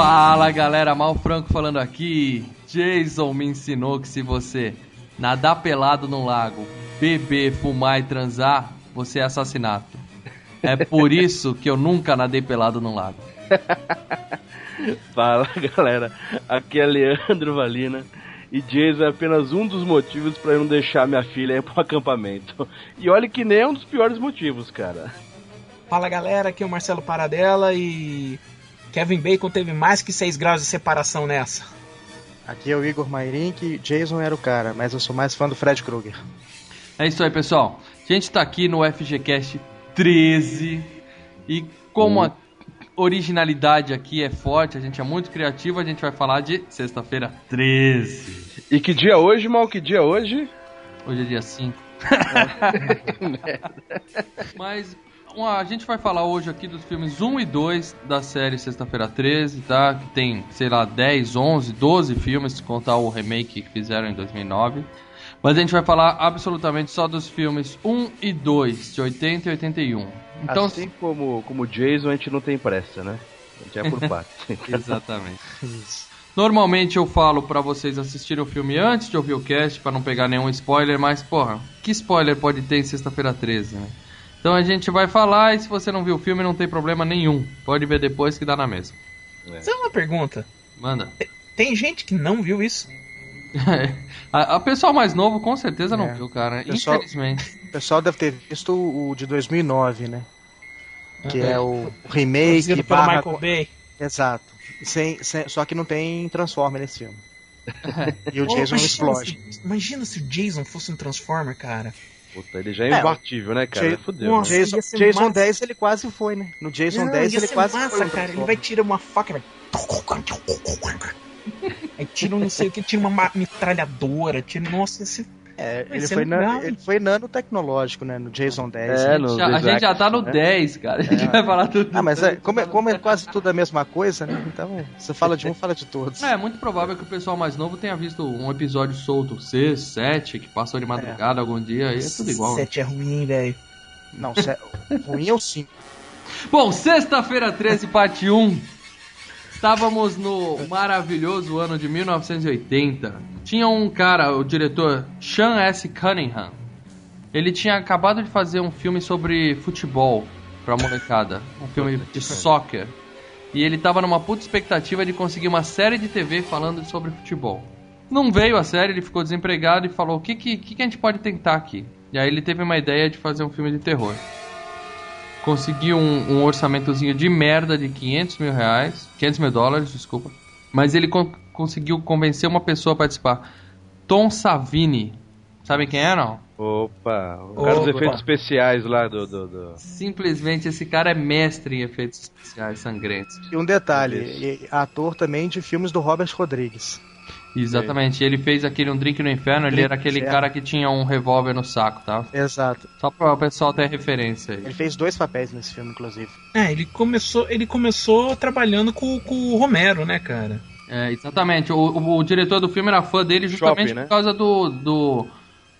Fala galera, Mal Franco falando aqui. Jason me ensinou que se você nadar pelado num lago, beber, fumar e transar, você é assassinato. É por isso que eu nunca nadei pelado num lago. Fala galera, aqui é Leandro Valina e Jason é apenas um dos motivos para eu não deixar minha filha ir pro acampamento. E olha que nem é um dos piores motivos, cara. Fala galera, aqui é o Marcelo Paradela e Kevin Bacon teve mais que 6 graus de separação nessa. Aqui é o Igor Mairink, Jason era o cara, mas eu sou mais fã do Fred Krueger. É isso aí, pessoal. A gente tá aqui no FGCast 13 e como a originalidade aqui é forte, a gente é muito criativo, a gente vai falar de sexta-feira 13. E que dia hoje, mal? Que dia hoje? Hoje é dia 5. Mas a gente vai falar hoje aqui dos filmes 1 e 2 da série Sexta-feira 13, tá? Que tem, sei lá, 10, 11, 12 filmes, se contar o remake que fizeram em 2009. Mas a gente vai falar absolutamente só dos filmes 1 e 2, de 80 e 81. Então, assim como, como Jason, a gente não tem pressa, né? A gente é por parte. Exatamente. Normalmente eu falo pra vocês assistirem o filme antes de ouvir o cast, pra não pegar nenhum spoiler, mas, porra, que spoiler pode ter em sexta-feira 13, né? Então a gente vai falar e se você não viu o filme não tem problema nenhum. Pode ver depois que dá na mesma. Só uma pergunta. Manda. Tem gente que não viu isso? a, a pessoal mais novo com certeza não É. viu, cara. Pessoal- Infelizmente. O pessoal deve ter visto o de 2009, né? Que É. é o remake Produzido pelo barra... Michael Bay. Exato. Sem, sem- só que não tem Transformer nesse filme. E o Oh, Jason imagina explode. se- imagina se o Jason fosse um Transformer, cara. Puta, ele já é É, imbatível, né, cara? Ja- Fudeu. Nossa, né? Jason, ia ser Jason massa. 10 ele quase foi, né? No Jason Não, 10 ia ele ser quase massa, foi. cara. Ele vai tirar uma faca e vai. Aí tira um não sei o que, tira uma ma- metralhadora, tira. Nossa, esse. É, ele, foi legal. na, ele foi nanotecnológico, né? No Jason 10. É, né? no Já- a gente já tá no né? 10, cara. A gente É. vai falar tudo. Ah, mas é, como, é, como é quase tudo a mesma coisa, né? Então, você fala de um, fala de todos. É, muito provável que o pessoal mais novo tenha visto um episódio solto 6, 7, que passou de madrugada algum dia, aí é tudo igual. né? Sete é ruim, velho. Não, ruim é o 5. Bom, sexta-feira 13, parte 1. Estávamos no maravilhoso ano de 1980. Tinha um cara, o diretor Sean S. Cunningham. Ele tinha acabado de fazer um filme sobre futebol pra molecada. Um filme de soccer. E ele tava numa puta expectativa de conseguir uma série de TV falando sobre futebol. Não veio a série, ele ficou desempregado e falou: o que, que, que a gente pode tentar aqui? E aí ele teve uma ideia de fazer um filme de terror conseguiu um, um orçamentozinho de merda de 500 mil reais, 500 mil dólares, desculpa. Mas ele con- conseguiu convencer uma pessoa a participar. Tom Savini. Sabem quem é, não? Opa, o cara dos Opa. efeitos especiais lá do. do, do- Simplesmente esse cara é mestre em efeitos especiais sangrentos. E um detalhe, e- ator também de filmes do Robert Rodrigues. Exatamente. Ele fez aquele Um Drink no Inferno, ele Drink era aquele Inferno. cara que tinha um revólver no saco, tá? Exato. Só para o pessoal ter referência aí. Ele fez dois papéis nesse filme, inclusive. É, ele começou, ele começou trabalhando com, com o Romero, né, cara? É, exatamente. O, o- o diretor do filme era fã dele justamente Shopping, né? por causa do, do,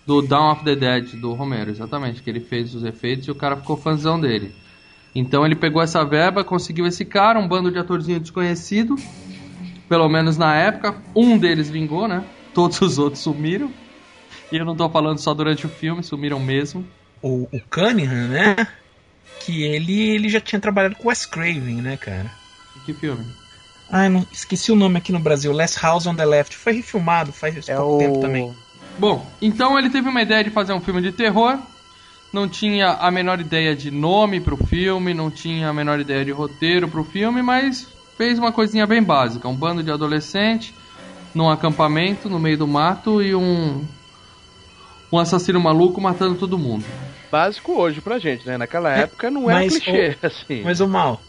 do Dawn of the Dead, do Romero, exatamente. Que ele fez os efeitos e o cara ficou fãzão dele. Então ele pegou essa verba, conseguiu esse cara, um bando de atorzinho desconhecido. Pelo menos na época. Um deles vingou, né? Todos os outros sumiram. E eu não tô falando só durante o filme, sumiram mesmo. O, o Cunningham, né? Que ele, ele já tinha trabalhado com o Wes Craven, né, cara? Que filme? Ai, não, esqueci o nome aqui no Brasil. Last House on the Left. Foi refilmado faz É pouco o. tempo também. Bom, então ele teve uma ideia de fazer um filme de terror. Não tinha a menor ideia de nome pro filme, não tinha a menor ideia de roteiro pro filme, mas fez uma coisinha bem básica. Um bando de adolescente num acampamento no meio do mato e um um assassino maluco matando todo mundo. básico hoje pra gente, né? Naquela época não era mas, clichê, assim. Mas o mal,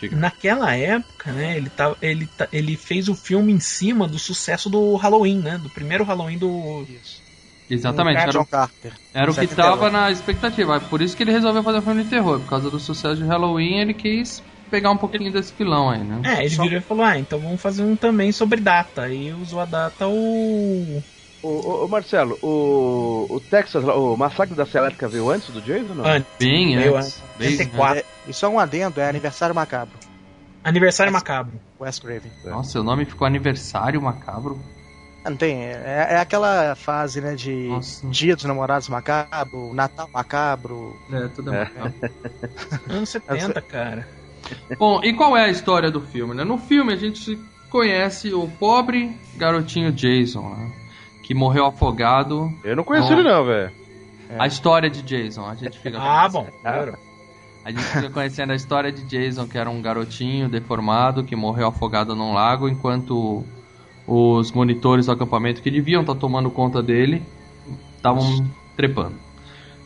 Diga. naquela época, né, ele, tá, ele, tá, ele fez o filme em cima do sucesso do Halloween, né? Do primeiro Halloween do. Isso. Exatamente, era, John o- Carter. era o que 79. tava na expectativa. É Por isso que ele resolveu fazer um filme de terror. Por causa do sucesso de Halloween, ele quis pegar um pouquinho desse vilão aí, né? É, ele Só- virou e falou: ah, então vamos fazer um também sobre data. Aí usou a data o. Ô, ô, ô, Marcelo, o, o Texas, o massacre da Serra Elétrica veio antes do Jason, não? Antes. Bem Veio antes. antes. Bem 84. É, e só um adendo, é aniversário macabro. Aniversário macabro. Wes Craven. Nossa, seu nome ficou aniversário macabro. Ah, Não tem, é, é aquela fase, né, de Nossa. Dia dos Namorados macabro, Natal macabro. É, tudo É. macabro. Anos 70, cara. Bom, e qual é a história do filme? Né? No filme a gente conhece o pobre garotinho Jason, né? que morreu afogado. Eu não conheci Não. ele não, velho. A história de Jason, a gente fica Ah, bom. claro. A gente fica conhecendo a história de Jason, que era um garotinho deformado que morreu afogado num lago, enquanto os monitores do acampamento que deviam estar tomando conta dele estavam trepando.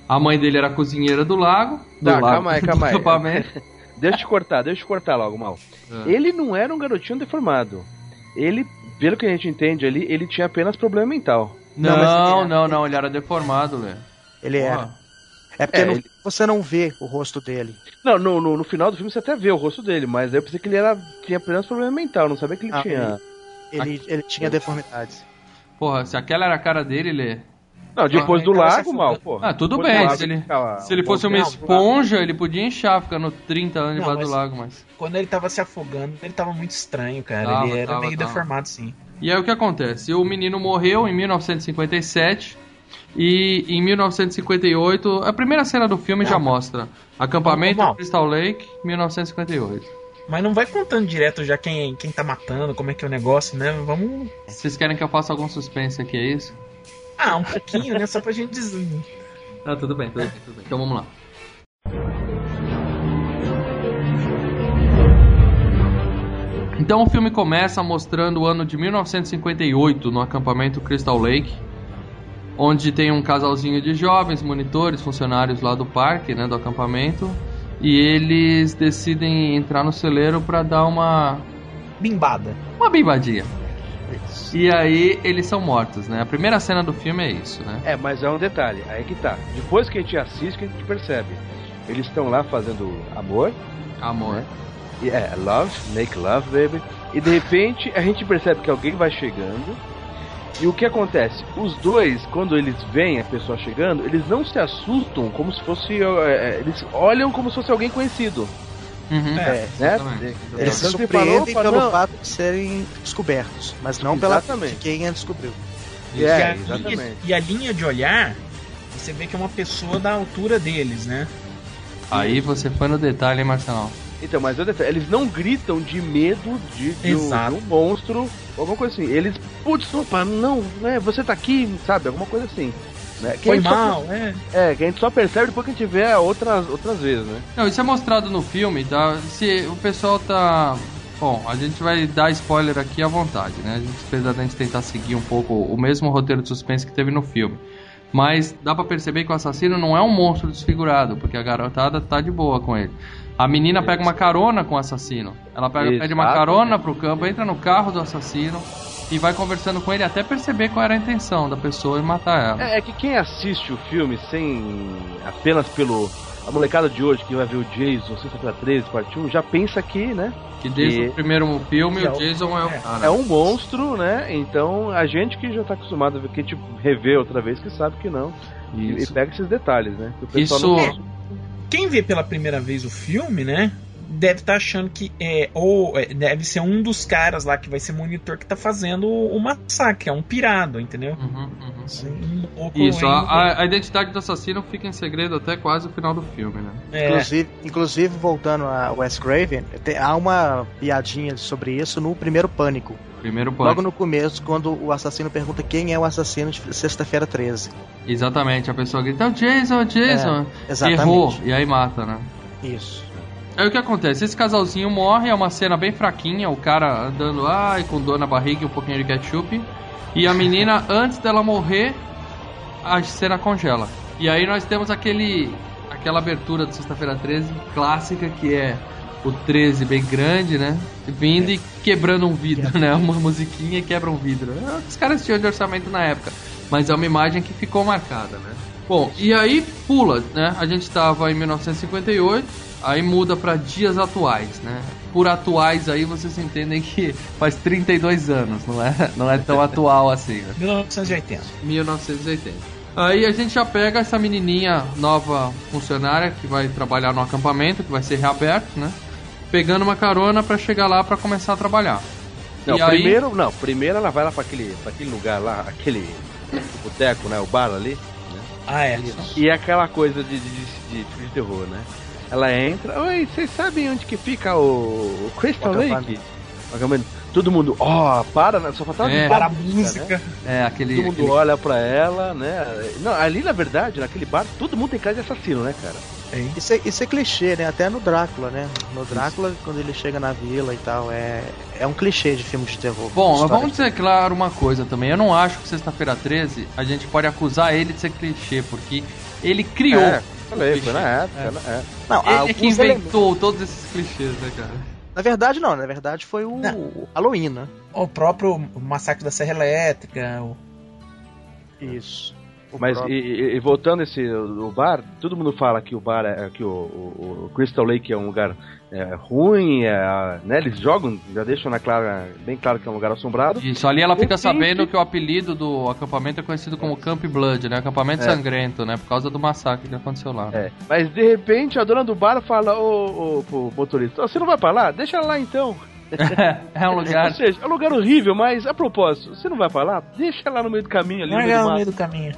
A mãe dele era a cozinheira do lago. Do Tá, lago calma aí, calma aí. Deixa eu te cortar, deixa eu te cortar logo, mal. É. Ele não era um garotinho deformado. Ele, pelo que a gente entende ali, ele tinha apenas problema mental. Não, Não, ele- não, não, ele era deformado, Lê. Ele era. Porra. É porque É, no- ele- você não vê o rosto dele. Não, no, no, no final do filme você até vê o rosto dele, mas eu pensei que ele era, tinha apenas problema mental, não sabia que ele Ah, tinha. Ele, ele tinha deformidades. Porra, se aquela era a cara dele, Lê. Não, depois Ah, do se lago, mal, pô. Ah, tudo Depois bem, lago, se ele- Se ele fosse uma esponja, ele podia inchar ficando 30 anos Não, debaixo do lago, mas. Quando ele tava se afogando, ele tava muito estranho, cara. Tava, ele era tava, meio tava. deformado, sim. E aí o que acontece? O menino morreu em 1957 e em 1958, a primeira cena do filme já mostra acampamento lá. Crystal Lake, 1958. Mas não vai contando direto já quem, quem tá matando, como é que é o negócio, né? Vamos. Vocês querem que eu faça algum suspense aqui, é isso? Ah, um pouquinho, né? Só pra gente dizer. Ah, tudo bem, tudo bem, tudo bem. Então vamos lá. Então o filme começa mostrando o ano de 1958 no acampamento Crystal Lake, onde tem um casalzinho de jovens, monitores, funcionários lá do parque, né, do acampamento, e eles decidem entrar no celeiro para dar uma Bimbada. uma bimbadinha. E aí eles são mortos, né? A primeira cena do filme é isso, né? É, mas é um detalhe, aí que tá. Depois que a gente assiste, que a gente percebe. Eles estão lá fazendo amor, Amor. e é love, make love, baby. E de repente a gente percebe que alguém vai chegando. E o que acontece? Os dois, quando eles veem a pessoa chegando, eles não se assustam como se fosse. é, é, eles olham como se fosse alguém conhecido. Uhum. É, Né? exatamente. Eles se surpreendem pelo não. fato de serem descobertos, mas não pela Exatamente. de quem a descobriu. e, É, a exatamente. linha, e a linha de olhar, você vê que é uma pessoa da altura deles, né? Aí você foi no detalhe, hein, Marcelão? Então, mas é eles não gritam de medo de, de, um, de um monstro, ou alguma coisa assim. Eles, putz, opa, não, né, você tá aqui, sabe? Alguma coisa assim. Né? Foi gente só- mal, é. é, que a gente só percebe depois que a gente vê outras, outras vezes, né? Não, isso é mostrado no filme, tá? Se o pessoal tá. Bom, a gente vai dar spoiler aqui à vontade, né? A gente precisa da gente tentar seguir um pouco o mesmo roteiro de suspense que teve no filme. Mas dá pra perceber que o assassino não é um monstro desfigurado, porque a garotada tá de boa com ele. A menina pega uma carona com o assassino. Ela pega, pede uma carona pro campo, entra no carro do assassino e vai conversando com ele até perceber qual era a intenção da pessoa e matar ela. É, é que quem assiste o filme sem. apenas pelo. A molecada de hoje que vai ver o Jason, Sexta-feira 13, parte 1, já pensa que, né? Que desde E- o primeiro filme que é o Jason é o é. cara. É um monstro, né? Então a gente que já tá acostumado a ver, que a gente revê outra vez, que sabe que não. E, e pega esses detalhes, né? Que o pessoal Isso- não- Quem vê pela primeira vez o filme, né? Deve estar achando que é ou é, deve ser um dos caras lá que vai ser monitor que tá fazendo o, o massacre, é um pirado, entendeu? Uhum, uhum. Um louco Isso, ainda. a, a- a identidade do assassino fica em segredo até quase o final do filme, né? É, Inclusive, inclusive, voltando a Wes Craven, tem- há uma piadinha sobre isso no primeiro Pânico. Primeiro Logo ponto. no começo, quando o assassino pergunta quem é o assassino de Sexta-feira 13. Exatamente, a pessoa grita, "É o Jason, é Jason. Exatamente. Errou, e aí mata, né? Isso. Aí o que acontece? Esse casalzinho morre, é uma cena bem fraquinha, o cara andando ai, com dor na barriga e um pouquinho de ketchup. E a menina, antes dela morrer, a cena congela. E aí nós temos aquele aquela abertura do Sexta-feira 13 clássica que é o 13 bem grande, né? Vindo e quebrando um vidro, né? Uma musiquinha e quebra um vidro. É, Os caras tinham de orçamento na época, mas é uma imagem que ficou marcada, né? Bom, e aí pula, né? A gente estava em 1958, aí muda para dias atuais, né? Por atuais aí vocês entendem que faz 32 anos, não é, não é tão atual assim, né? 1980. 1980. Aí a gente já pega essa menininha nova funcionária que vai trabalhar no acampamento, que vai ser reaberto, né? Pegando uma carona pra chegar lá pra começar a trabalhar. Não, E aí- primeiro, não, primeiro ela vai lá pra aquele, pra aquele lugar lá, aquele boteco, né? O bar ali. Ah, é. E é aquela coisa de, de, de, de terror, né? Ela entra, oi, vocês sabem onde que fica o, Crystal Lake? Todo mundo, ó, para, né? só faltava É. de Para a música, né? É, aquele. Todo mundo aquele- olha pra ela, né? Não, ali na verdade, naquele bar, todo mundo tem cara de assassino, né, cara? Isso é, isso é clichê, né? Até no Drácula, né? No Drácula, quando ele chega na vila e tal, é, é um clichê de filme de terror. Bom, mas vamos dizer claro uma coisa também. Eu não acho que Sexta-feira 13 a gente pode acusar ele de ser clichê, porque ele criou. É, falei, foi na época, É. né? É. Não, Ele é alguns que inventou todos esses clichês, né, cara? Na verdade, não. Na verdade, foi o Não. Halloween, né? O próprio Massacre da Serra Elétrica. o- Isso. O Mas e, e- e voltando esse o bar, todo mundo fala que o bar é que o, o- o Crystal Lake é um lugar é, ruim, é, né? Eles jogam, já deixam na clara, bem claro que é um lugar assombrado. Isso, ali ela fica sabendo que o apelido do acampamento é conhecido como Camp Blood, né? Acampamento É. sangrento, né? Por causa do massacre que aconteceu lá. É, mas de repente a dona do bar fala ô, ô, pro motorista, "Ó, você não vai pra lá? Deixa ela lá então. é um lugar. Ou seja, é um lugar horrível, mas a propósito, você não vai pra lá? Deixa ela no meio do caminho ali. no meio Larga do no mato." meio do caminho.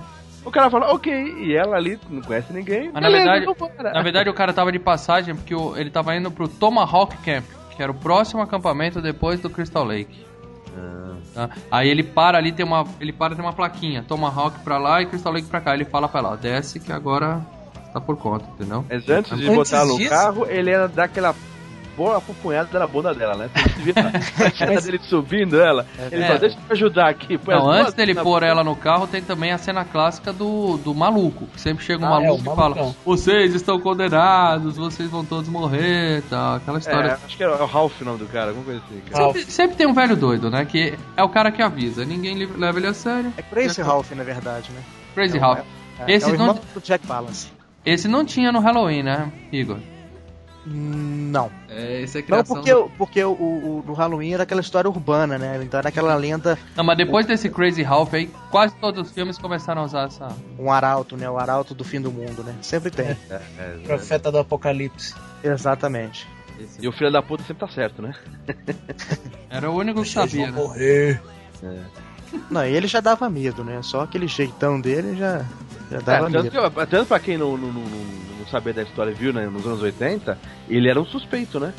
O cara fala, ok, e ela ali não conhece ninguém. Mas na beleza, verdade- vambora. Na verdade, o cara tava de passagem porque ele tava indo pro Tomahawk Camp, que era o próximo acampamento depois do Crystal Lake. Tá? Aí ele para ali, tem uma, ele para tem uma plaquinha, Tomahawk pra lá e Crystal Lake pra cá. Ele fala pra ela, ó, desce que agora tá por conta, entendeu? Mas antes de Antes botar no disso- carro, ele ia dar aquela boa apunhada na bunda dela, né? Você vê a cena dele subindo ela. Ele É. fala, deixa eu te ajudar aqui. Não, antes dele pôr ela no carro, tem também a cena clássica do, do maluco. Que sempre chega um Ah, é, maluco o e fala. Vocês estão condenados, vocês vão todos morrer tal. Aquela É, história. acho que é o Ralph o nome do cara, alguma coisa assim. Sempre, sempre tem um velho doido, né? Que é o cara que avisa. Ninguém leva ele a sério. É Crazy Ralph, na verdade, né? Crazy É Ralph. É, Esse é o irmão não- do Jack Palance. Esse não tinha no Halloween, né, Igor? Não. É, esse é Não, criação. porque, o- porque o, o, no Halloween era aquela história urbana, né? Então era aquela lenda, Não, mas depois desse Crazy Ralph aí, quase todos os filmes começaram a usar essa. um arauto, né? O arauto do fim do mundo, né? Sempre tem. É, é, é. Profeta do Apocalipse. Exatamente. E o filho da puta sempre tá certo, né? Era o único que sabia, né? morrer. Não, e ele já dava medo, né? Só aquele jeitão dele já, já É, dava tanto, medo. que, tanto pra quem não, não, não, não- sabia da história e viu né, nos anos 80, ele era um suspeito, né?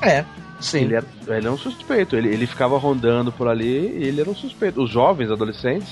É. Sim. Ele era, ele era um suspeito, ele, ele ficava rondando por ali e ele era um suspeito. Os jovens, adolescentes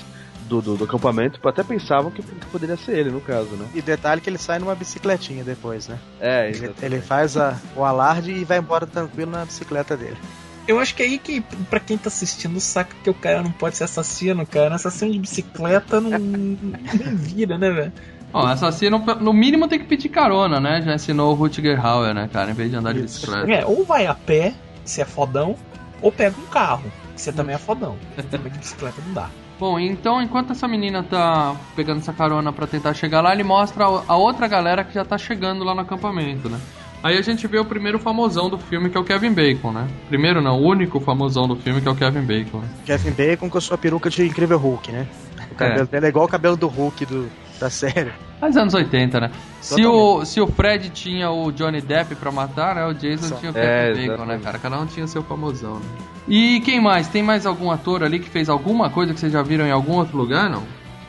do, do, do acampamento até pensavam que, que poderia ser ele, no caso, né? E detalhe que ele sai numa bicicletinha depois, né? É, Ele, exatamente. ele faz a- o alarde e vai embora tranquilo na bicicleta dele. Eu acho que é aí que, pra quem tá assistindo, saca que o cara não pode ser assassino, cara. Assassino de bicicleta não, não vira, né, velho? Ó, assassino, no mínimo tem que pedir carona, né? Já ensinou o Rutger Hauer, né, cara? Em vez de andar de bicicleta. É, ou vai a pé, se é fodão, ou pega um carro, que você também é fodão. Também de bicicleta não dá. Bom, então enquanto essa menina tá pegando essa carona pra tentar chegar lá, ele mostra a a outra galera que já tá chegando lá no acampamento, né? Aí a gente vê o primeiro famosão do filme, que é o Kevin Bacon, né? Primeiro não, o único famosão do filme, que é o Kevin Bacon. né? Kevin Bacon com a sua peruca de incrível Hulk, né? O cabelo dele é igual o cabelo do Hulk do, da série. Mas anos 80, né? Se o, se o Fred tinha o Johnny Depp pra matar, né? O Jason Só. tinha o É, Kevin Bacon, né, exatamente. cara? Cada um tinha seu famosão, né? E quem mais? Tem mais algum ator ali que fez alguma coisa que vocês já viram em algum outro lugar, não?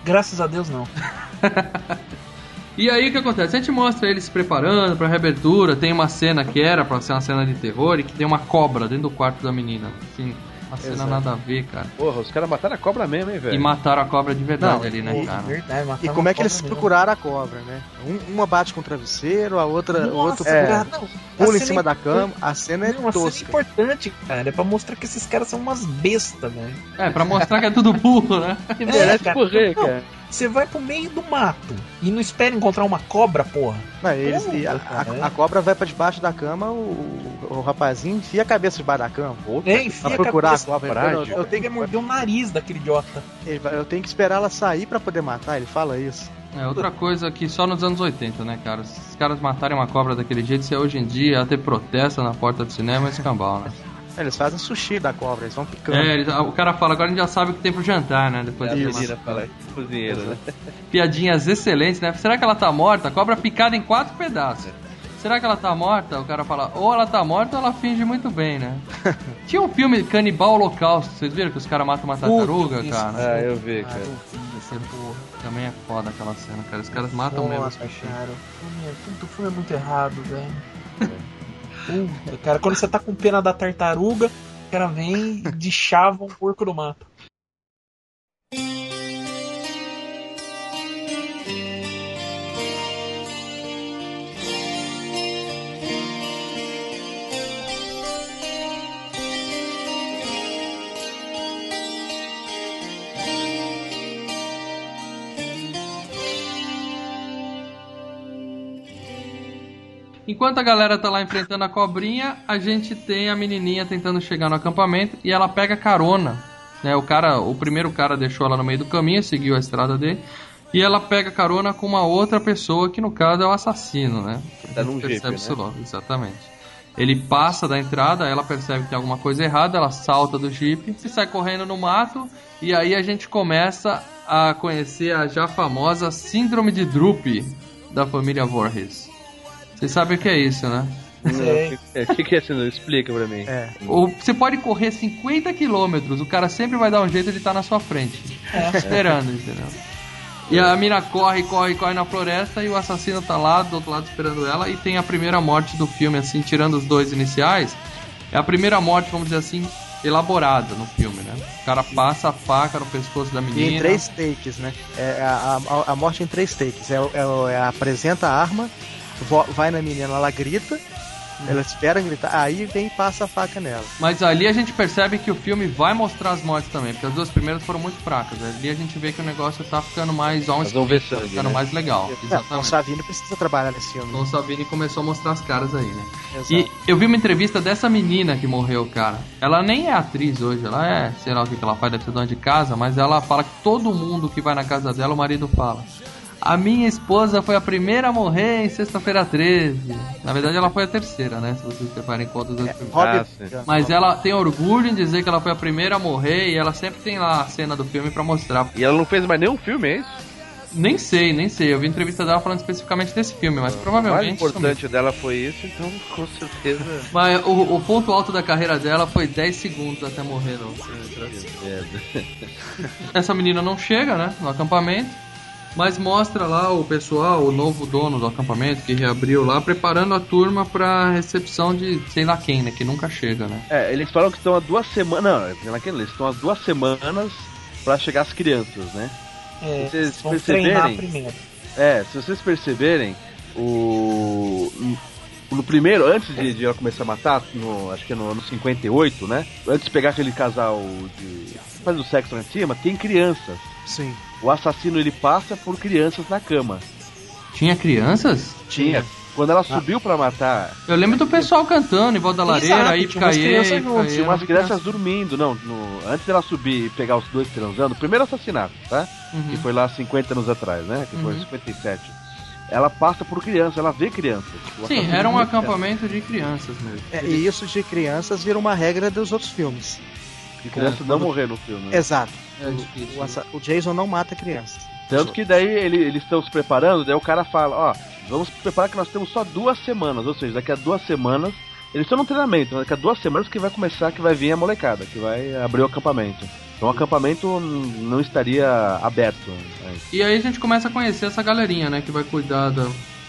Graças a Deus, não. E aí o que acontece? A gente mostra ele se preparando pra reabertura, tem uma cena que era pra ser uma cena de terror e que tem uma cobra dentro do quarto da menina. Assim, uma cena Exato. nada a ver, cara. Porra, os caras mataram a cobra mesmo, hein, velho? E mataram a cobra de verdade Não, ali, né, e- cara? Verdade, E uma como é que eles mesmo. procuraram a cobra, né? Um- uma bate com o travesseiro, a outra, o outro Nossa, É. cara, não. A pula em cena cima é da cama. A cena é Não, a cena é tosca. importante, cara. É pra mostrar que esses caras são umas bestas, velho. É, pra mostrar que é tudo burro, né? Que merece cara. correr, Não, cara. Você vai pro meio do mato e não espera encontrar uma cobra, porra. Não, eles, a, a- a cobra vai pra debaixo da cama, o, o rapazinho enfia a cabeça debaixo da cama. É, enfia Pra a procurar a cabeça. cobra. prática. Eu, Eu tenho que morder o nariz daquele idiota. eu tenho que esperar ela sair pra poder matar, ele fala isso. É outra coisa que só nos anos 80, né, cara? Se os caras matarem uma cobra daquele jeito, se é hoje em dia, ia ter protesto na porta do cinema, é escambau, né? Eles fazem sushi da cobra, eles vão picando. É, eles- o cara fala, agora a gente já sabe o que tem pro jantar, né? Depois A de menina fala, cozinheiro, né? piadinhas excelentes, né? Será que ela tá morta? A cobra picada em quatro pedaços. Será que ela tá morta? O cara fala, ou ela tá morta ou ela finge muito bem, né? Tinha um filme Canibal Holocausto, vocês viram que os caras matam uma tartaruga, Puta, cara? Ah, eu vi, cara. Esse é, pô, também é foda aquela cena, cara. Os caras matam mesmo. Nossa, cara. O filme é, o filme é muito errado, velho. Puta, cara, quando você tá com pena da tartaruga, o cara vem e deschava um porco do mato. Enquanto a galera tá lá enfrentando a cobrinha, a gente tem a menininha tentando chegar no acampamento e ela pega carona. Né? O cara, o primeiro cara deixou ela no meio do caminho, seguiu a estrada dele. E ela pega carona com uma outra pessoa, que no caso é o assassino, né? Tá A gente num percebe jeep, isso né? logo, exatamente. Ele passa da entrada, ela percebe que tem alguma coisa errada, ela salta do jeep e sai correndo no mato. E aí a gente começa a conhecer a já famosa Síndrome de Droop da família Voorhees. Vocês sabem o que é isso, né? Sei. O que, que é isso? Explica pra mim. É. Ou você pode correr 50 quilômetros, o cara sempre vai dar um jeito de estar na sua frente. Esperando, entendeu? E a mina corre, corre, corre na floresta e o assassino tá lá do outro lado esperando ela. E tem a primeira morte do filme, assim, tirando os dois iniciais. É a primeira morte, vamos dizer assim, elaborada no filme, né? O cara passa a faca no pescoço da E menina. em três takes, né? É a, a, a morte em três takes. É, é, é apresenta a arma, vai na menina, ela grita, ela espera gritar, aí vem e passa a faca nela. Mas ali a gente percebe que o filme vai mostrar as mortes também, porque as duas primeiras foram muito fracas. Ali a gente vê que o negócio tá ficando mais on screen, tá ficando né? mais legal. É, o Exatamente. Savini precisa trabalhar nesse filme. Então o Savini começou a mostrar as caras aí, né? Exato. E eu vi uma entrevista dessa menina que morreu, cara. Ela nem é atriz hoje, ela é, sei lá o que que ela faz, deve ser dona de casa, mas ela fala que todo mundo que vai na casa dela, o marido fala. A minha esposa foi a primeira a morrer em sexta-feira 13. Na verdade, ela foi a terceira, né? Se vocês levarem em conta dois filmes. Robert Ah. Mas ela tem orgulho em dizer que ela foi a primeira a morrer e ela sempre tem lá a cena do filme pra mostrar. E ela não fez mais nenhum filme, é isso? Nem sei, nem sei. Eu vi entrevista dela falando especificamente desse filme, mas O mais provavelmente. importante dela foi isso, então com certeza. Mas o, o ponto alto da carreira dela foi 10 segundos até morrer, não. Essa menina não chega, né, no acampamento, mas mostra lá o pessoal, o novo dono do acampamento que reabriu lá, preparando a turma pra recepção de sei lá quem, né, que nunca chega, né. É, eles falam que estão há duas semanas. Não, eles estão há duas semanas pra chegar as crianças, né? É, Vocês vão perceberem? primeiro. É, se vocês perceberem, o. No primeiro, antes de, de ela começar a matar, no, acho que é no ano 58, né? Antes de pegar aquele casal de. faz o sexo lá em cima, tem crianças. Sim. O assassino ele passa por crianças na cama. Tinha crianças? Tinha. Quando ela subiu pra matar, Eu lembro do pessoal cantando em volta da lareira, Exato, aí tinha umas crianças juntas, tinha umas crianças dormindo, não, no- antes dela subir e pegar os dois transando, o primeiro assassinato, tá? Uhum. Que foi lá 50 anos atrás, né? Que foi Uhum. em 57. Ela passa por criança, ela vê crianças. Sim, era um acampamento de crianças mesmo. É, e isso de crianças vira uma regra dos outros filmes. crianças. E crianças não morrer no filme. né? Exato. É difícil. O, o Jason não mata crianças. Tanto que daí ele- eles estão se preparando, daí o cara fala, ó, vamos preparar que nós temos só duas semanas, ou seja, daqui a duas semanas, eles estão no treinamento, daqui a duas semanas que vai começar, que vai vir a molecada, que vai abrir o acampamento. Então o acampamento não estaria aberto. né? E aí a gente começa a conhecer essa galerinha, né, que vai cuidar da,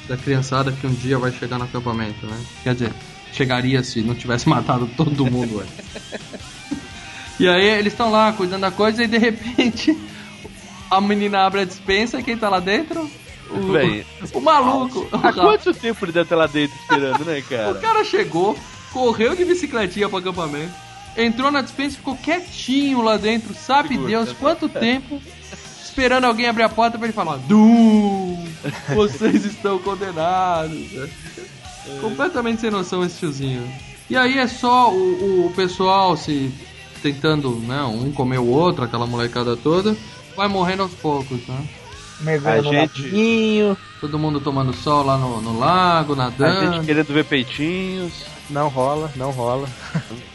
da criançada que um dia vai chegar no acampamento, né? Quer dizer, chegaria se não tivesse matado todo mundo antes. E aí eles estão lá cuidando da coisa e de repente a menina abre a dispensa e quem tá lá dentro? O, Bem, o maluco. há quanto tempo ele deve estar lá dentro esperando, né, O cara? cara chegou, correu de bicicletinha pro acampamento, entrou na dispensa e ficou quietinho lá dentro, sabe Segura, Deus tá quanto tempo, esperando alguém abrir a porta pra ele falar: Du, vocês estão condenados. Completamente sem noção esse tiozinho. E aí é só o, o pessoal se tentando, né? Um comer o outro, aquela molecada toda. Vai morrendo aos poucos, né? Mergulha A no gente- laguinho. Todo mundo tomando sol lá no, no lago, A nadando. gente querendo ver peitinhos. Não rola, não rola.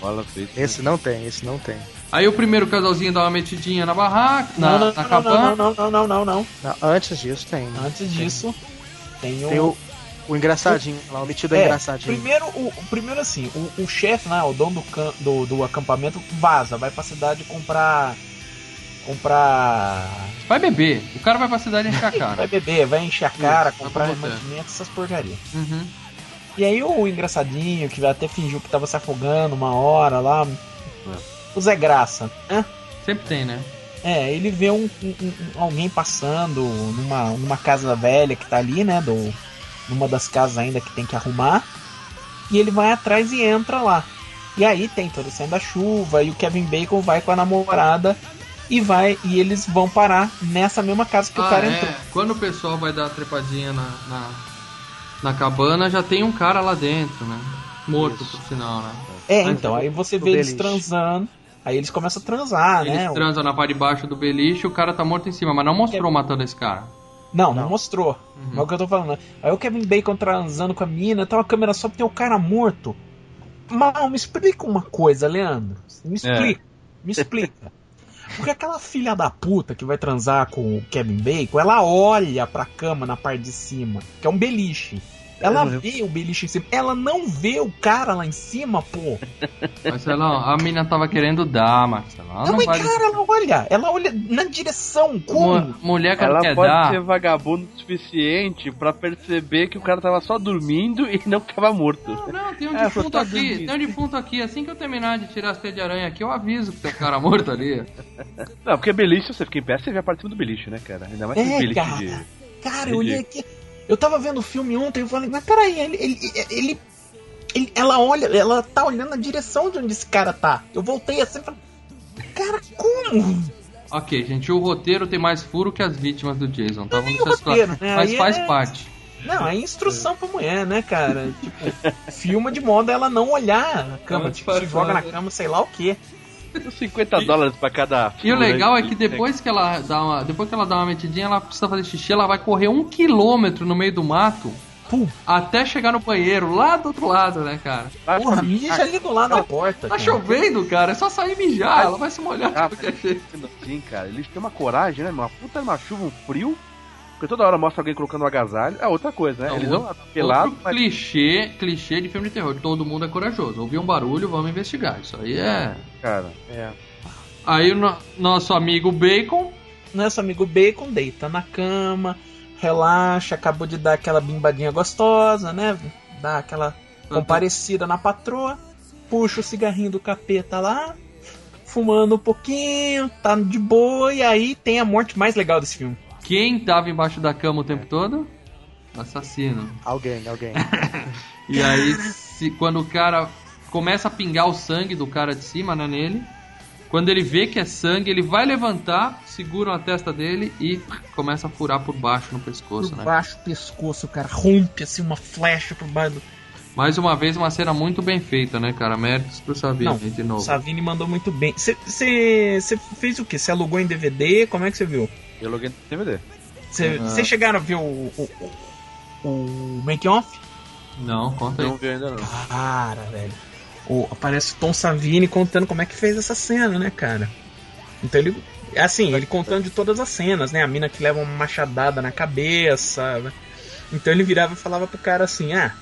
Fala, peitinho. Esse não tem, esse não tem. Aí o primeiro casalzinho dá uma metidinha na barraca, na, Não, não, na não, cabana. não, não, não, não, não, não. Não, antes disso tem. Antes disso, tem o. Tem o, o engraçadinho, lá, o metido É, engraçadinho. Primeiro, o, o- primeiro assim, o, o chefe lá, o dono do, can- do, do acampamento, vaza, vai pra cidade comprar. Comprar. Vai beber. O cara vai pra cidade encher a Vai cara. beber, vai encher a cara, Isso, comprar vai pra você. mantimento, essas porcarias. Uhum. E aí o engraçadinho, que até fingiu que tava se afogando uma hora lá. O Zé Graça, né? Sempre tem, né? É, ele vê um, um- um- alguém passando numa, numa casa velha que tá ali, né? Do, numa das casas ainda que tem que arrumar. E ele vai atrás e entra lá. E aí tem toda a cena da chuva e o Kevin Bacon vai com a namorada e vai e eles vão parar nessa mesma casa que o Ah, cara é. entrou. Quando o pessoal vai dar a trepadinha na, na, na cabana, já tem um cara lá dentro, né? Morto, Isso. por sinal, né? É, Mas então, o- aí você o vê eles transando. Aí eles começam a transar, Eles né? transam na parte de baixo do beliche e o cara tá morto em cima, mas não mostrou matando esse cara. Não, não, Não. mostrou. Uhum. É o que eu tô falando. Aí o Kevin Bacon transando com a mina, tá uma câmera só pra ter o cara morto. Mal, me explica uma coisa, Leandro. Me explica. Me explica. Porque aquela filha da puta que vai transar com o Kevin Bacon, ela olha pra cama na parte de cima, que é um beliche. Ela vê o beliche em cima. Ela não vê o cara lá em cima, pô. Marcelão, a mina tava querendo dar, Marcelão. Ela Não, não mas vai. cara, ela olha. Ela olha na direção. Como? Mu- Mulher que ela Ela quer pode dar. ser vagabundo o suficiente pra perceber que o cara tava só dormindo e não que tava morto. Não, tem um É, defunto tá aqui, dormindo. tem um defunto aqui. Assim que eu terminar de tirar as teias de aranha aqui, eu aviso que tem um cara morto ali. Não, porque beliche, você fica em pé, você já participa do beliche, né, cara? Ainda mais que É, beliche cara. de. Cara, eu olhei aqui. Eu tava vendo o filme ontem e falei, mas peraí, ele, ele, ele, ele- Ela olha, ela tá olhando na direção de onde esse cara tá. Eu voltei assim e falei. Cara, como? Ok, gente, o roteiro tem mais furo que as vítimas do Jason, tá? Vamos nem o deixar isso roteiro, né? Mas Aí faz é- parte. Não, é instrução pra mulher, né, cara? Tipo, filma de modo a ela não olhar na cama, tipo, se joga na cama, sei lá o quê. Uns 50 dólares pra cada. E o legal é que depois que ela dá uma, depois que ela dá uma metidinha, ela precisa fazer xixi, ela vai correr um quilômetro no meio do mato Pum, até chegar no banheiro, lá do outro lado, né, cara? porra, mija ali do lado da porta. Tá cara. chovendo, cara, é só sair mijar, ela vai se molhar de Ah, qualquer jeito. Assim, cara, eles têm uma coragem, né? Uma puta uma chuva, um frio. Porque toda hora mostra alguém colocando um agasalho. É outra coisa, né? Não, eles outro- vão pelado, mas. clichê, clichê de filme de terror. Todo mundo é corajoso. Ouviu um barulho, vamos investigar. Isso aí é. Cara, é. Aí o no- nosso amigo Bacon. Nosso amigo Bacon deita na cama, relaxa, acabou de dar aquela bimbadinha gostosa, né? Dá aquela comparecida na patroa, puxa o cigarrinho do capeta lá, fumando um pouquinho, tá de boa, e aí tem a morte mais legal desse filme. Quem tava embaixo da cama o tempo todo? Assassino. Alguém, alguém. E aí, se, quando o cara começa a pingar o sangue do cara de cima, né, nele. Quando ele vê que é sangue, ele vai levantar, seguram a testa dele e começa a furar por baixo no pescoço, Por né? baixo do pescoço, o cara rompe assim uma flecha por baixo do. Mais uma vez, uma cena muito bem feita, né, cara? Méritos pro Savini, Não, de O novo. Savini mandou muito bem. Você fez o quê? Você alugou em DVD? Como é que você viu? Eu loguei no DVD. Vocês Aham. chegaram a ver o, o, o, o Make Off? Não, conta aí. Não vi ainda não. Cara, velho. O, aparece o Tom Savini contando como é que fez essa cena, né, cara? Então ele. Assim, ele contando de todas as cenas, né? A mina que leva uma machadada na cabeça. né? Então ele virava e falava pro cara assim: Ah,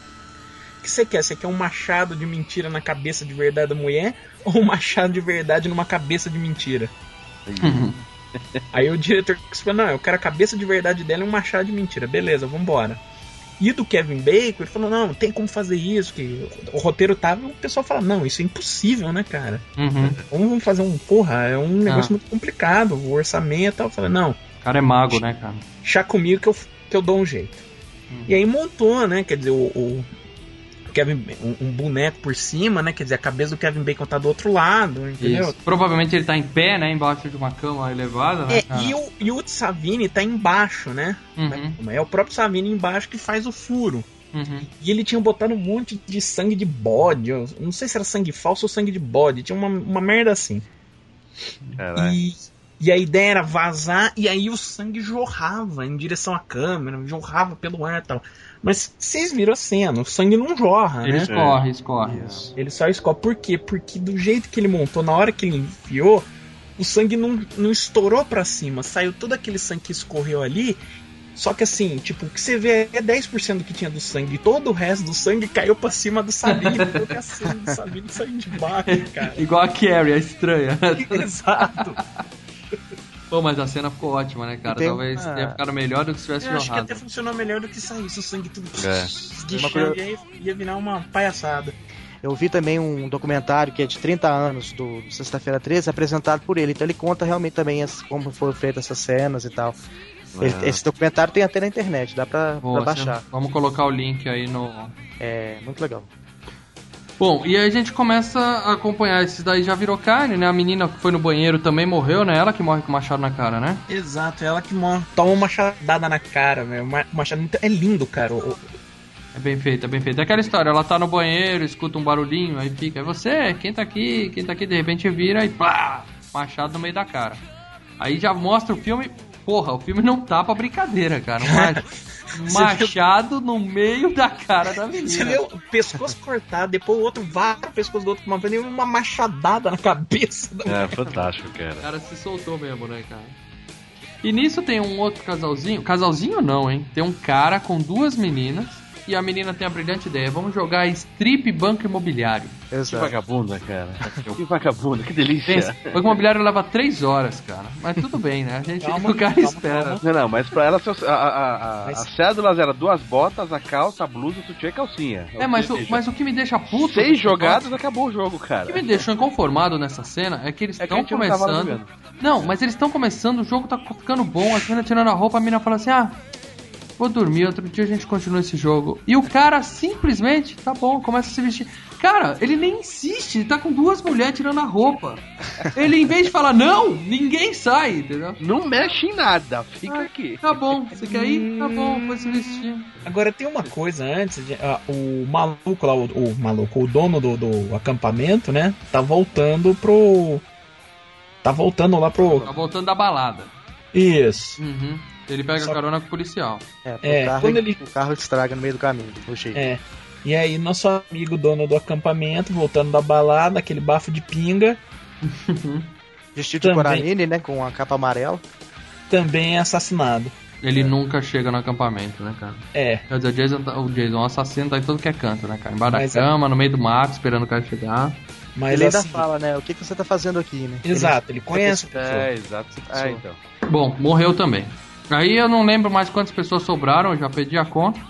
o que você quer? Você quer um machado de mentira na cabeça de verdade da mulher? Ou um machado de verdade numa cabeça de mentira? Aí o diretor falou: Não, eu quero a cabeça de verdade dela e um machado de mentira. Beleza, vambora. E do Kevin Bacon, ele falou: Não, não tem como fazer isso. Que o roteiro tava. O pessoal fala: Não, isso é impossível, né, cara? Uhum. Vamos fazer um. Porra, é um negócio Ah. muito complicado. O orçamento e tal. Eu falei: Não, O cara é mago, né, cara? chá comigo que eu, que eu dou um jeito. Hum. E aí montou, né? Quer dizer, o, o, Kevin, um, um boneco por cima, né? Quer dizer, a cabeça do Kevin Bacon tá do outro lado, entendeu? Isso. Provavelmente ele tá em pé, né? Embaixo de uma cama elevada, né? É, cara? e, o, e o Savini tá embaixo, né? Uhum, É o próprio Savini embaixo que faz o furo. uhum. E ele tinha botado um monte de sangue de bode. Eu não sei se era sangue falso ou sangue de bode. Tinha uma, uma merda assim. Caralho. E, e a ideia era vazar e aí o sangue jorrava em direção à câmera, jorrava pelo ar e tal. Mas vocês viram a cena, o sangue não jorra, Ele né? escorre, escorre. Ele só escorre. Por quê? Porque do jeito que ele montou, na hora que ele enfiou, o sangue não, não estourou pra cima. Saiu todo aquele sangue que escorreu ali. Só que assim, tipo, o que você vê é 10% do que tinha do sangue. E todo o resto do sangue caiu pra cima do Sabine. Porque a cena do Sabine saiu de baixo, cara. Igual a Carrie, a estranha. Exato. Pô, mas a cena ficou ótima, né, cara? Tem Talvez uma- tenha ficado melhor do que se tivesse Eu acho que jorrado. até funcionou melhor do que saísse o sangue tudo É. esguichando. E aí ia virar uma palhaçada. Eu vi também um documentário que é de 30 anos do, do Sexta-feira 13, apresentado por ele. Então ele conta realmente também as- como foram feitas essas cenas e tal. Ele- Ah. esse documentário tem até na internet, dá pra, Boa, pra baixar. Vamos colocar o link aí no. É muito legal. Bom, e aí a gente começa a acompanhar. Esse daí já virou carne, né? A menina que foi no banheiro também morreu, né? Ela que morre com o machado na cara, né? Exato, é ela que mo- toma uma machadada na cara, velho. Ma- Machado é lindo, cara. O- É bem feito, é bem feito. É aquela história, ela tá no banheiro, escuta um barulhinho, aí fica, é você, quem tá aqui, quem tá aqui, de repente vira e pá, machado no meio da cara. Aí já mostra o filme, porra, o filme não tá pra brincadeira, cara. Um ma- machado no meio da cara da Você menina. vê o pescoço cortado, depois o outro vai o pescoço do outro com uma vez e uma machadada na cabeça. Da... É, fantástico, cara. O cara se soltou mesmo, né, cara? E nisso tem um outro casalzinho. Casalzinho não, hein? Tem um cara com duas meninas. E a menina tem a brilhante ideia: vamos jogar strip banco imobiliário. Que Exato. vagabunda, cara. Que vagabunda, que delícia. Pensa, banco imobiliário leva três horas, cara. Mas tudo bem, né? A gente, Calma, o cara calma, espera. calma. Não, não, mas pra ela a, a, a, a, Mas- as cédulas eram duas botas, a calça, a blusa, o sutiã e a calcinha. É, mas o, mas o que me deixa puto. Seis jogadas, negócio, acabou o jogo, O cara. que me deixou inconformado nessa cena é que eles É que a estão não tava começando. jogando. Não, mas eles estão começando, o jogo tá ficando bom, as meninas tirando a roupa, a menina fala assim: ah, vou dormir, outro dia a gente continua esse jogo. E o cara simplesmente, tá bom, começa a se vestir. Cara, ele nem insiste, ele tá com duas mulheres tirando a roupa. Ele, em vez de falar, não, ninguém sai, entendeu? Não mexe em nada, fica Ah, aqui. Tá bom, você quer ir? Tá bom, vai se vestir. Agora tem uma coisa antes, de- ah, o maluco lá, o, o maluco, o dono do, do acampamento, né? Tá voltando pro. Tá voltando lá pro. Tá voltando da balada. Isso. Uhum. Ele pega Só- carona com o policial. É, É, o, carro, quando ele- o carro estraga no meio do caminho. O jeito. É. E aí, nosso amigo dono do acampamento, voltando da balada, aquele bafo de pinga, Vestido de. Coraline, né? Com a capa amarela. também é assassinado. Ele nunca chega no acampamento, né, cara? É. Quer dizer, o Jason, tá- o Jason, o assassino, tá em tudo que é canto, né, cara? Embaixo Mas da é- cama, no meio do mato, esperando o cara chegar. Mas ele ainda assim, fala, né? O que, que você tá fazendo aqui, né? Exato, ele conhece. a pessoa. É, exato. Ah, então. Bom, morreu também. Aí eu não lembro mais quantas pessoas sobraram, eu já perdi a conta.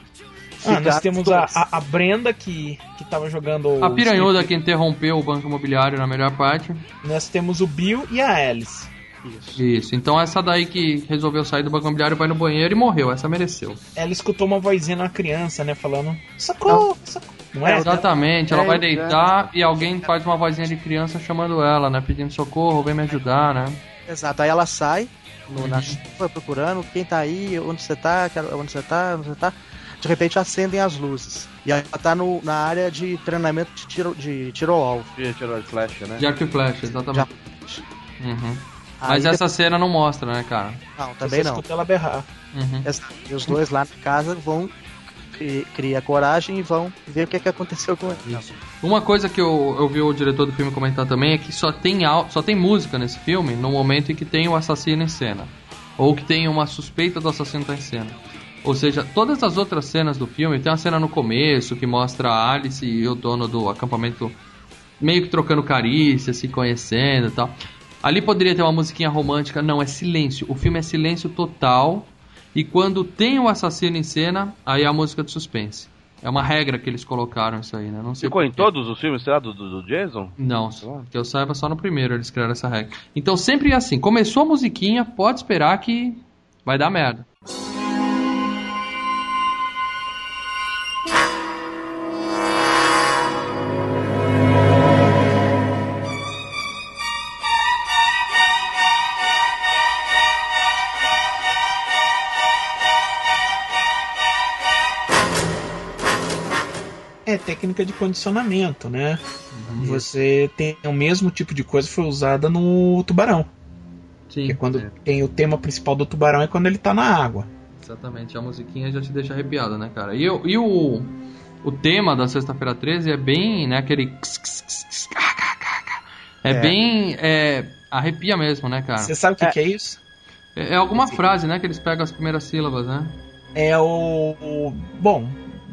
Ah, nós temos a, a, a Brenda que, que tava jogando. A piranhuda Sleep. que interrompeu o banco imobiliário na melhor parte. Nós temos o Bill e a Alice. Isso. Isso. Então essa daí que resolveu sair do banco imobiliário vai no banheiro e morreu. Essa mereceu. Ela escutou uma vozinha na criança, né? Falando: socorro, socorro. Não é? Exatamente. Ela É, vai é. deitar e alguém faz uma vozinha de criança chamando ela, né? Pedindo socorro, vem me ajudar, né? Exato. Aí ela sai no, na chuva procurando quem tá aí, onde você tá, onde você tá, onde você tá. De repente acendem as luzes. E ela tá no, na área de treinamento de tiro, de tiro ao alvo. Tirou de flecha, né? De arco e flecha, exatamente. Uhum. Mas Aí essa cena não mostra, né, cara? depois- Não, Você também não. escuta ela berrar. Uhum. E os dois lá na casa vão cri- criar coragem e vão ver o que, que aconteceu com ele. Uma coisa que eu, eu vi o diretor do filme comentar também é que só tem, só tem música nesse filme no momento em que tem o assassino em cena. Ou que tem uma suspeita do assassino estar em cena. Ou seja, todas as outras cenas do filme, tem uma cena no começo que mostra a Alice e o dono do acampamento meio que trocando carícia, se conhecendo e tal. Ali poderia ter uma musiquinha romântica, não, é silêncio. O filme é silêncio total. E quando tem o assassino em cena, aí é a música de suspense. É uma regra que eles colocaram isso aí, né? Não sei Ficou em todos os filmes, será, do, do, do Jason? Não, que eu saiba só no primeiro eles criaram essa regra. Então sempre é assim, começou a musiquinha, pode esperar que vai dar merda. Técnica de condicionamento, né? Você tem o mesmo tipo de coisa que foi usada no tubarão. Sim. Que é quando é, tem o tema principal do tubarão é quando ele tá na água. exatamente. A musiquinha já te deixa arrepiado, né, cara? E, o- e o, o tema da Sexta-feira 13 é bem, né, aquele... É, É. bem... É, arrepia mesmo, né, cara? Você sabe o que É. que é isso? É, é alguma frase, né, que eles pegam as primeiras sílabas, né? É o. o- Bom,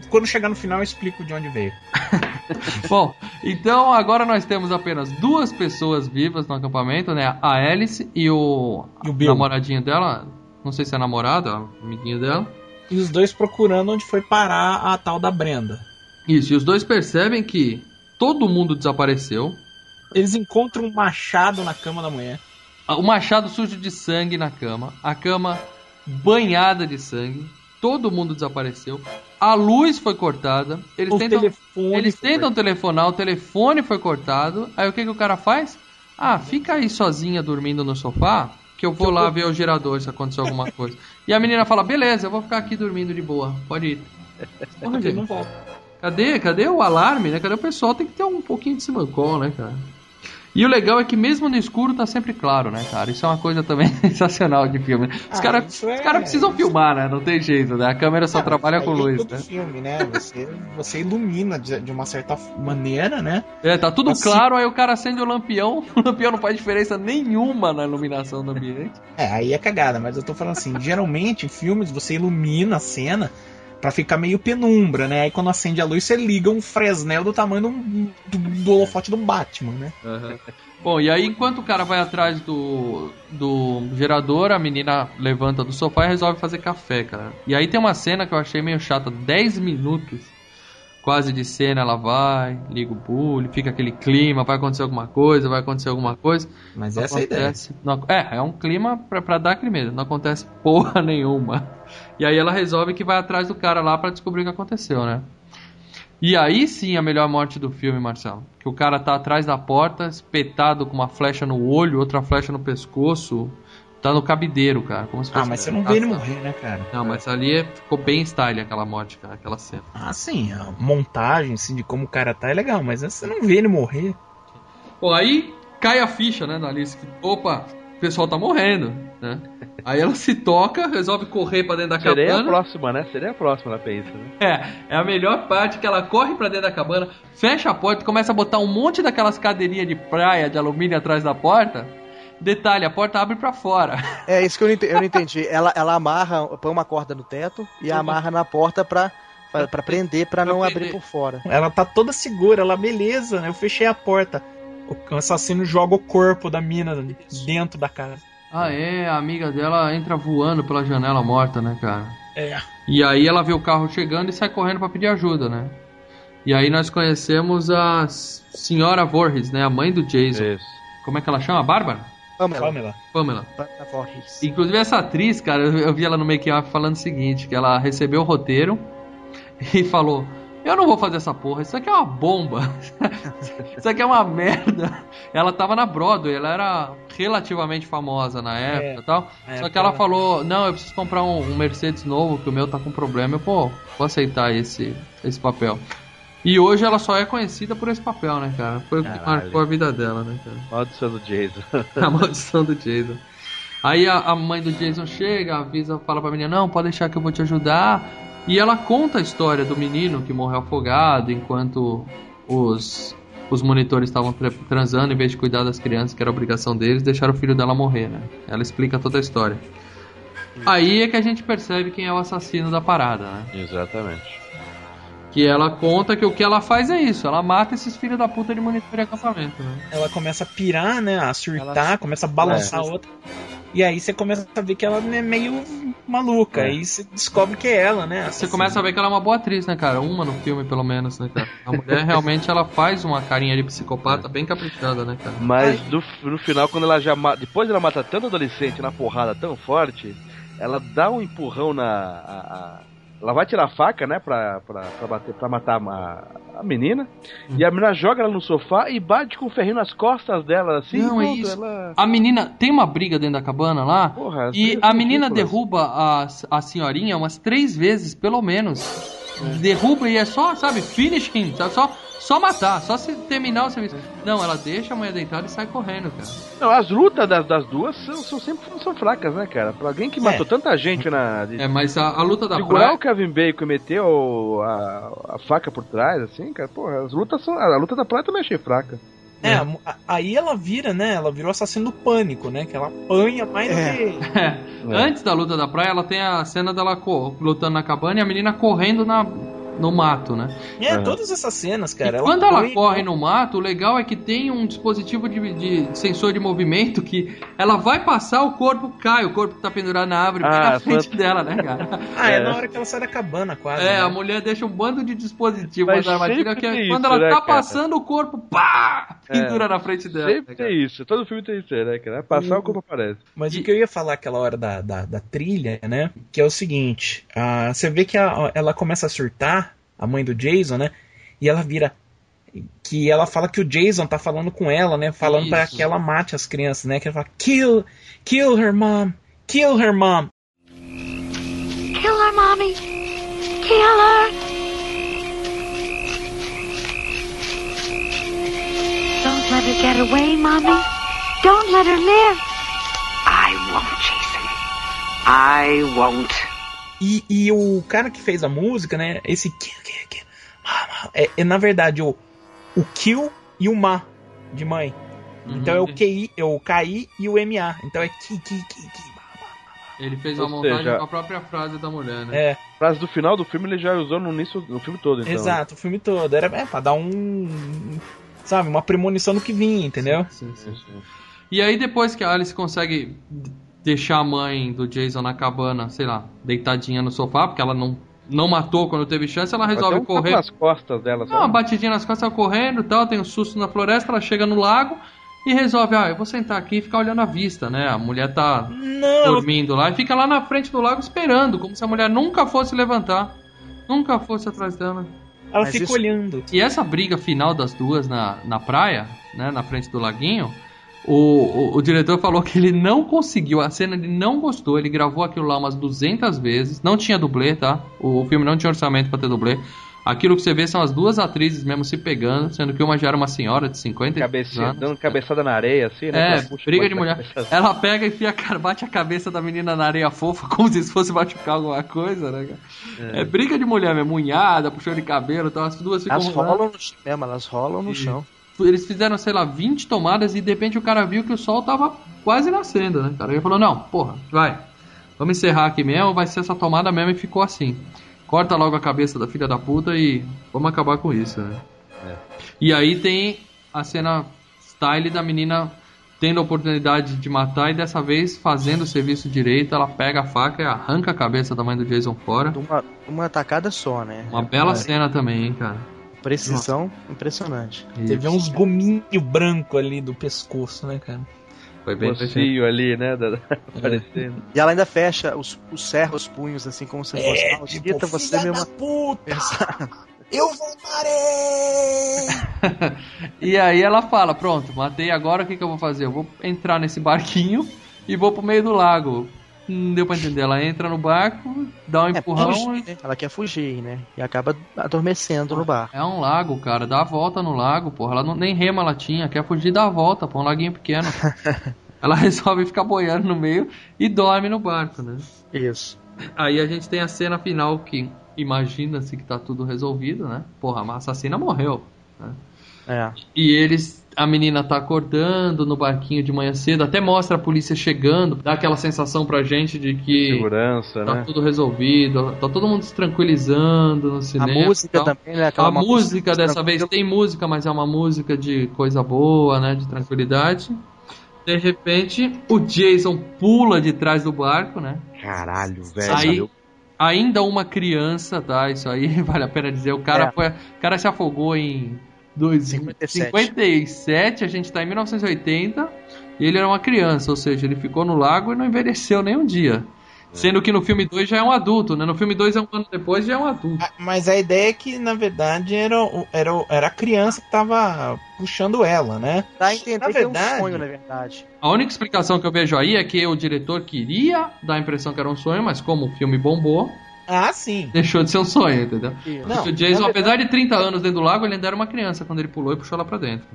quando chegar no final eu explico de onde veio. Bom, então agora nós temos apenas duas pessoas vivas no acampamento, né? A Alice e o, E o Bill. namoradinho dela. Não sei se é namorado, é amiguinho dela. E os dois procurando onde foi parar a tal da Brenda. Isso, e os dois percebem que todo mundo desapareceu. Eles encontram um machado na cama da mulher. O machado sujo de sangue na cama. A cama banhada de sangue. Todo mundo desapareceu. A luz foi cortada. Eles o tentam, eles tentam telefonar, o telefone foi cortado. Aí o que, que o cara faz? Ah, fica aí sozinha dormindo no sofá. Que eu vou lá ver o gerador se acontecer alguma coisa. E a menina fala: beleza, eu vou ficar aqui dormindo de boa. Pode ir. Porra, gente. não volta. Cadê? Cadê o alarme, né? Cadê o pessoal? Tem que ter um pouquinho de simancol, né, cara? E o legal é que mesmo no escuro tá sempre claro, né, cara? Isso é uma coisa também sensacional de filme. Os Ah, caras é- os caras precisam filmar, né? Não tem jeito, né? A câmera só Ah, trabalha com luz, todo né? filme, né? Você, você ilumina de, de uma certa maneira, né? É, tá tudo Assim- claro, aí o cara acende o lampião, o lampião não faz diferença nenhuma na iluminação do ambiente. É, aí é cagada, mas eu tô falando assim, geralmente em filmes você ilumina a cena pra ficar meio penumbra, né? Aí quando acende a luz você liga um Fresnel do tamanho do, do, do holofote do Batman, né? Bom, e aí enquanto o cara vai atrás do, do gerador, a menina levanta do sofá e resolve fazer café, cara. E aí tem uma cena que eu achei meio chata, 10 minutos quase de cena, ela vai, liga o bully, fica aquele clima, vai acontecer alguma coisa, vai acontecer alguma coisa. Mas Não essa é a ideia. acontece, não- é, é um clima pra, pra dar aquele medo, não acontece porra nenhuma. E aí ela resolve que vai atrás do cara lá pra descobrir o que aconteceu, né? E aí sim a melhor morte do filme, Marcelo. Que o cara tá atrás da porta, espetado com uma flecha no olho, outra flecha no pescoço. Tá no cabideiro, cara. Como se Ah, fosse mas você não vê ele morrer, né, cara? Não, mas ali é- ficou bem style aquela morte, cara, aquela cena. Ah, sim, a montagem assim, de como o cara tá é legal, mas você não vê ele morrer. Bom, aí cai a ficha, né, na Alice, que, opa, o pessoal tá morrendo, né? Aí ela se toca, resolve correr pra dentro da Seria a cabana. próxima, né? Seria a próxima, ela pensa, né? É, é a melhor parte que ela corre pra dentro da cabana, fecha a porta, começa a botar um monte daquelas cadeirinhas de praia de alumínio atrás da porta. Detalhe, a porta abre pra fora. É isso que eu não entendi. Eu não entendi. Ela, ela amarra, põe uma corda no teto e amarra na porta pra, pra, pra prender, pra Pra não prender. abrir por fora. Ela tá toda segura, ela, beleza, né? Eu fechei a porta. O assassino joga o corpo da mina dentro da casa. Ah, é, a amiga dela entra voando pela janela morta, né, cara? É. E aí ela vê o carro chegando e sai correndo pra pedir ajuda, né? E aí nós conhecemos a senhora Voorhees, né, a mãe do Jason. Isso. Como é que ela chama? Bárbara? Pamela. Pamela. Pamela. Inclusive essa atriz, cara, eu, vi ela no make-off falando o seguinte, que ela recebeu o roteiro e falou: "Eu não vou fazer essa porra, isso aqui é uma bomba. isso aqui é uma merda". Ela tava na Broadway, ela era relativamente famosa na época e tal. É, Só que ela ela- falou: "Não, eu preciso comprar um, um Mercedes novo, que o meu tá com problema". Eu, pô, vou aceitar esse esse papel. E hoje ela só é conhecida por esse papel, né, cara? Foi o que marcou a vida dela, né, cara? Maldição do Jason. A maldição do Jason. Aí a, a mãe do Jason chega, avisa, fala pra menina, não, pode deixar que eu vou te ajudar. E ela conta a história do menino que morreu afogado enquanto os, os monitores estavam tra- transando, em vez de cuidar das crianças, que era obrigação deles, deixaram o filho dela morrer, né? Ela explica toda a história. Aí é que a gente percebe quem é o assassino da parada, né? Exatamente. Que ela conta que o que ela faz é isso, ela mata esses filhos da puta de monitor de acampamento, né? Ela começa a pirar, né? A surtar, Ela- começa a balançar É. a outra. E aí você começa a ver que ela é meio maluca. É. Aí você descobre que é ela, né? Você começa a ver que ela é uma boa atriz, né, cara? Uma no filme, pelo menos, né, cara? A mulher realmente ela faz uma carinha de psicopata bem caprichada, né, cara? Mas no, no final, quando ela já mata. Depois ela mata tanto adolescente na porrada tão forte, ela dá um empurrão na. a- a- ela vai tirar a faca, né? Pra, pra, pra, bater, pra matar a, a menina. E a menina joga ela no sofá e bate com o ferrinho nas costas dela, assim. Não, é isso. Ela... A menina tem uma briga dentro da cabana lá. Porra, E brigas a menina ridículas. derruba a, a senhorinha umas três vezes, pelo menos. derruba e é só, sabe, finish him, sabe? Só, só matar, só se terminar o serviço. Não, ela deixa a mulher deitada e sai correndo, cara. Não, as lutas das, das duas são, são sempre são fracas, né, cara? Pra alguém que matou tanta gente na. De, É, mas a, a luta da segurar praia. o Kevin Bacon e meter o- a, a faca por trás, assim, cara, porra, as lutas são. A luta da praia também achei fraca. É, a- aí ela vira, né? Ela virou assassino do pânico, né? Que ela apanha mais É. do que. É. Antes da luta da praia, ela tem a cena dela lutando na cabana e a menina correndo na, no mato, né? É, Uhum. todas essas cenas, cara. e quando ela corre no mato, o legal é que tem um dispositivo de, de sensor de movimento que ela vai passar, o corpo cai, o corpo que tá pendurado na árvore bem Ah, na frente quando- dela, né, cara? Ah, é, É. na hora que ela sai da cabana, quase. É, né? a mulher deixa um bando de dispositivos Mas na armadilha que é quando isso, ela né, tá cara? passando o corpo, pá! É. Pendura na frente dela. Sempre né, tem isso, todo filme tem isso, né, cara? Passar o corpo aparece. Mas E- o que eu ia falar aquela hora da, da, da trilha, né? Que é o seguinte: ah, você vê que a- ela começa a surtar, a mãe do Jason, né? E ela vira. Que ela fala que o Jason tá falando com ela, né? Falando pra Isso. que ela mate as crianças, né? Que ela fala: Kill, kill her mom, kill her mom. Kill her, Mommy. Kill her. Don't let her get away, Mommy. Don't let her live. I won't, Jason. I won't. E, e o cara que fez a música, né? Esse kill, É, é na verdade o, o kill e o ma de mãe. Então é o QI, é o KI e o MA. Então é ki, ki, ki, ki. ma, ma. Ele fez uma Ou montagem seja- com a própria frase da mulher, né? É, Frase do final do filme ele já usou no início no filme todo, então. exato, o filme todo. Era é, pra dar um. Sabe, uma premonição do que vinha, entendeu? Sim, sim. E aí depois que a Alice consegue deixar a mãe do Jason na cabana, sei lá, deitadinha no sofá, porque ela não, não matou quando teve chance, ela resolve um correr. nas costas dela, Dá uma batidinha nas costas, ela correndo e tal, tem um susto na floresta, ela chega no lago e resolve, ah, eu vou sentar aqui e ficar olhando a vista, né? A mulher tá Não, dormindo lá e fica lá na frente do lago esperando, como se a mulher nunca fosse levantar, nunca fosse atrás dela. Ela Mas fica isso- olhando. E essa briga final das duas na, na praia, né, na frente do laguinho, o, o, o diretor falou que ele não conseguiu, a cena ele não gostou, ele gravou aquilo lá umas 200 vezes, não tinha dublê, tá? O, filme não tinha orçamento pra ter dublê. Aquilo que você vê são as duas atrizes mesmo se pegando, sendo que uma já era uma senhora de 50 Cabecinha, anos. dando cabeçada na areia, assim, né? É, puxa briga de mulher. cabeça. Ela pega e enfia, a cara- bate a cabeça da menina na areia fofa, como se fosse machucar alguma coisa, né, cara? É, briga de mulher mesmo, unhada, puxão de cabelo, então as duas ficam Elas rolando. rolam no chão mesmo, elas rolam no chão. Eles fizeram, sei lá, 20 tomadas e de repente o cara viu que o sol tava quase nascendo, né, cara? Ele falou, não, porra, vai, vamos encerrar aqui mesmo, vai ser essa tomada mesmo e ficou assim. Corta logo a cabeça da filha da puta e vamos acabar com isso, né? E aí tem a cena style da menina tendo a oportunidade de matar e dessa vez fazendo o serviço direito, ela pega a faca e arranca a cabeça da mãe do Jason fora. Uma, uma tacada só, né? Uma bela É, cena também, hein, cara. Precisão impressionante. Teve Isso. uns gominho branco ali do pescoço, né, cara? Foi bem. Mocinho ali, né? da- Aparecendo. E ela ainda fecha os, os cerra os punhos assim como se fosse É, maldita tipo, você filha mesmo. da puta, eu voltarei! E aí ela fala, pronto, matei agora, o que, que eu vou fazer? Eu vou entrar nesse barquinho e vou pro meio do lago. Não deu pra entender. Ela entra no barco, dá um É, empurrão. fugir, né? Ela quer fugir, né? E acaba adormecendo no bar. É um lago, cara. Dá a volta no lago, porra. Ela não, nem rema ela tinha. Quer fugir, dá a volta, pô. Um laguinho pequeno. ela resolve ficar boiando no meio e dorme no barco, né? Isso. Aí a gente tem a cena final que imagina-se que tá tudo resolvido, né? Porra, a assassina morreu. É. E eles. A menina tá acordando no barquinho de manhã cedo, até mostra a polícia chegando, dá aquela sensação pra gente de que Segurança, tá né? tudo resolvido, tá todo mundo se tranquilizando no A cinema. música e tal. também, né? Aquela A música dessa vez tem música, mas é uma música de coisa boa, né? De tranquilidade. De repente, o Jason pula de trás do barco, né? Caralho, velho. Aí, ainda uma criança, tá? Isso aí vale a pena dizer. O cara, É. foi, o cara se afogou em dois, 57. 57, a gente tá em 1980, e ele era uma criança, ou seja, ele ficou no lago e não envelheceu nem um dia. Sendo que no filme 2 já é um adulto, né? No filme 2 é um ano depois já é um adulto. Mas a ideia é que, na verdade, era, era, era a criança que tava puxando ela, né? Dá a entender Na que é um verdade- sonho, na verdade. A única explicação que eu vejo aí é que o diretor queria dar a impressão que era um sonho, mas como o filme bombou, Ah, sim. Deixou de ser um sonho, entendeu? Não, o Jason, na apesar de 30 anos dentro do lago, ele ainda era uma criança quando ele pulou e puxou ela pra dentro.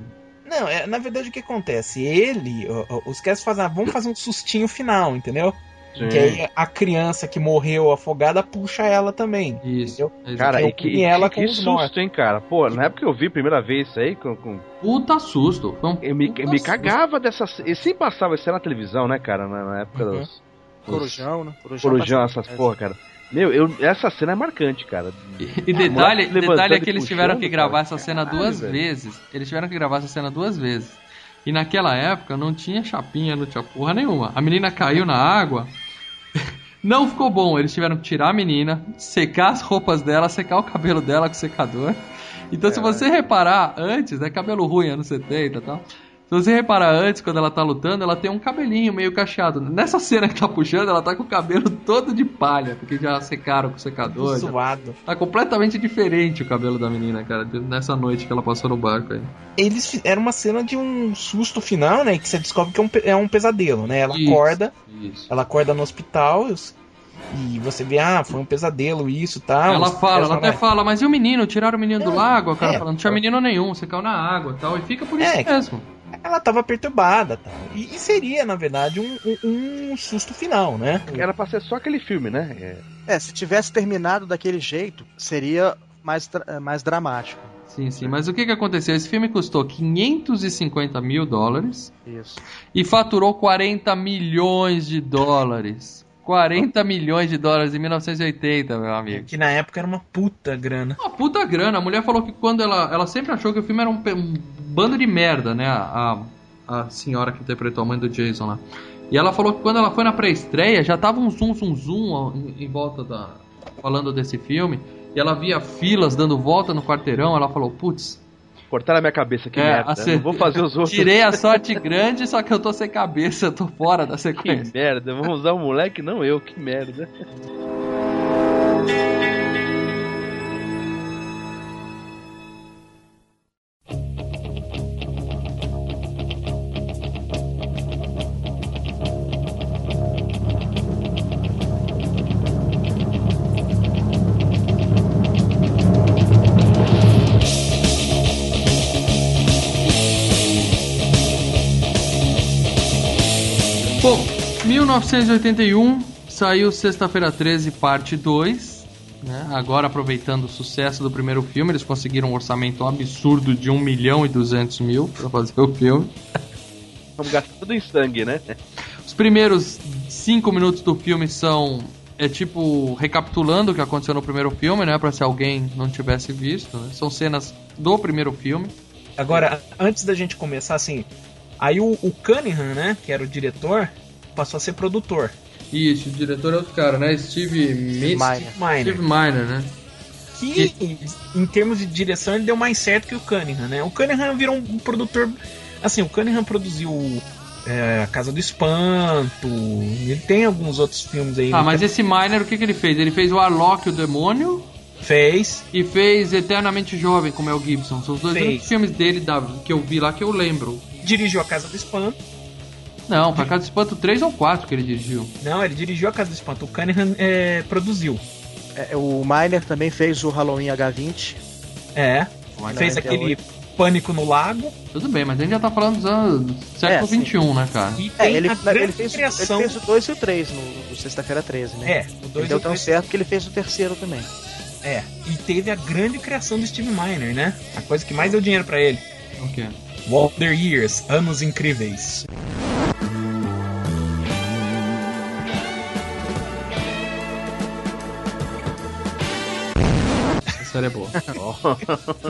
Não, é, na verdade o que acontece? Ele, os caras fazem, ah, vamos fazer um sustinho final, entendeu? Sim. Que aí a criança que morreu afogada puxa ela também. Isso. Entendeu? Cara, e que, puni ela que, que susto, mortos. hein, cara? Pô, na época que eu vi a primeira vez isso aí, com, com- Puta susto. Foi um eu me, puta eu me cagava dessa. E sempre passava isso aí na televisão, né, cara? Na, na época Uhum. dos. Corujão, né? Corujão, Corujão, essas porra, cara. Meu, eu, essa cena é marcante, cara. E detalhe, detalhe é que eles tiveram que gravar cara. essa cena Caralho, duas velho. vezes. Eles tiveram que gravar essa cena duas vezes. E naquela época não tinha chapinha, não tinha porra nenhuma. A menina caiu na água. Não ficou bom. Eles tiveram que tirar a menina, secar as roupas dela, secar o cabelo dela com o secador. Então, se você reparar antes, é cabelo ruim, anos 70 e tal. Se você reparar antes, quando ela tá lutando, ela tem um cabelinho meio cacheado. Nessa cena que tá puxando, ela tá com o cabelo todo de palha, porque já secaram com o secador. já Zoado. Tá completamente diferente o cabelo da menina, cara, nessa noite que ela passou no barco aí. Eles fizeram uma cena de um susto final, né? Que você descobre que é um, é um pesadelo, né? Ela Isso. acorda, Isso. ela acorda no hospital e você vê, ah, foi um pesadelo, isso tal. ela fala, ela até falam, fala, mas e o menino? Tiraram o menino do lago? O cara é. falando, não tinha menino nenhum, você caiu na água e tal. E fica por isso É, mesmo. Ela tava perturbada tal. E, e seria, na verdade, um, um- um susto final, né? Era pra ser só aquele filme, né? É, É, se tivesse terminado daquele jeito, seria mais, dra- mais dramático. Sim, sim. Mas o que que aconteceu? Esse filme custou 550 mil dólares Isso. e faturou 40 milhões de dólares. 40 milhões de dólares em 1980, meu amigo. Que na época era uma puta grana. Uma puta grana. A mulher falou que quando ela. Ela sempre achou que o filme era um, um bando de merda, né? A, a senhora que interpretou a mãe do Jason lá. E ela falou que quando ela foi na pré-estreia já tava um zoom, zoom, zoom em, em volta da. falando desse filme. E ela via filas dando volta no quarteirão. Ela falou: putz, cortaram a minha cabeça, que É, merda. acer- Não vou fazer os outros. tirei a sorte grande, só que eu tô sem cabeça, tô fora da Que sequência. merda, vamos usar o moleque, não eu, que merda. 1981 saiu Sexta-feira 13, parte 2. Né? Agora, aproveitando o sucesso do primeiro filme, eles conseguiram um orçamento absurdo de 1 milhão e 200 mil pra fazer o filme. Vamos gastar tudo em sangue, né? Os primeiros 5 minutos do filme são. É tipo recapitulando o que aconteceu no primeiro filme, né? Pra se alguém não tivesse visto. né? São cenas do primeiro filme. Agora, antes da gente começar, assim, aí o, o Cunningham, né, que era o diretor, passou a ser produtor. Isso, o diretor é outro cara, né? Steve Miner. Miner. Steve Miner, né? Que, em termos de direção, ele deu mais certo que o Cunningham, né? O Cunningham virou um produtor. Assim, o Cunningham produziu é, A Casa do Espanto. Ele tem alguns outros filmes aí. Ah, Ele mas esse Miner, o que, que ele fez? Ele fez o Arlok, o Demônio, fez. e fez Eternamente Jovem com Mel Gibson. São os dois Fez. filmes dele da, que eu vi lá que eu lembro. Dirigiu A Casa do Espanto. Não, pra Casa do Espanto 3 ou 4 que ele dirigiu. Não, ele dirigiu A Casa do Espanto. O Cunningham é, produziu. É, o Miner também fez o Halloween H20. É. Fez é, aquele Pânico no Lago. Tudo bem, mas a gente já tá falando dos anos século É. XXI, né, cara? E É, tem ele, a grande ele, fez, ele criação. fez o 2 e o 3 no, no Sexta-feira 13, né? É, o Ele dois deu o tão três- certo que ele fez o terceiro também. É, e teve a grande criação do Steve Miner, né? A coisa que mais deu dinheiro pra ele. Ok. Walter Years, Anos Incríveis. Série é boa.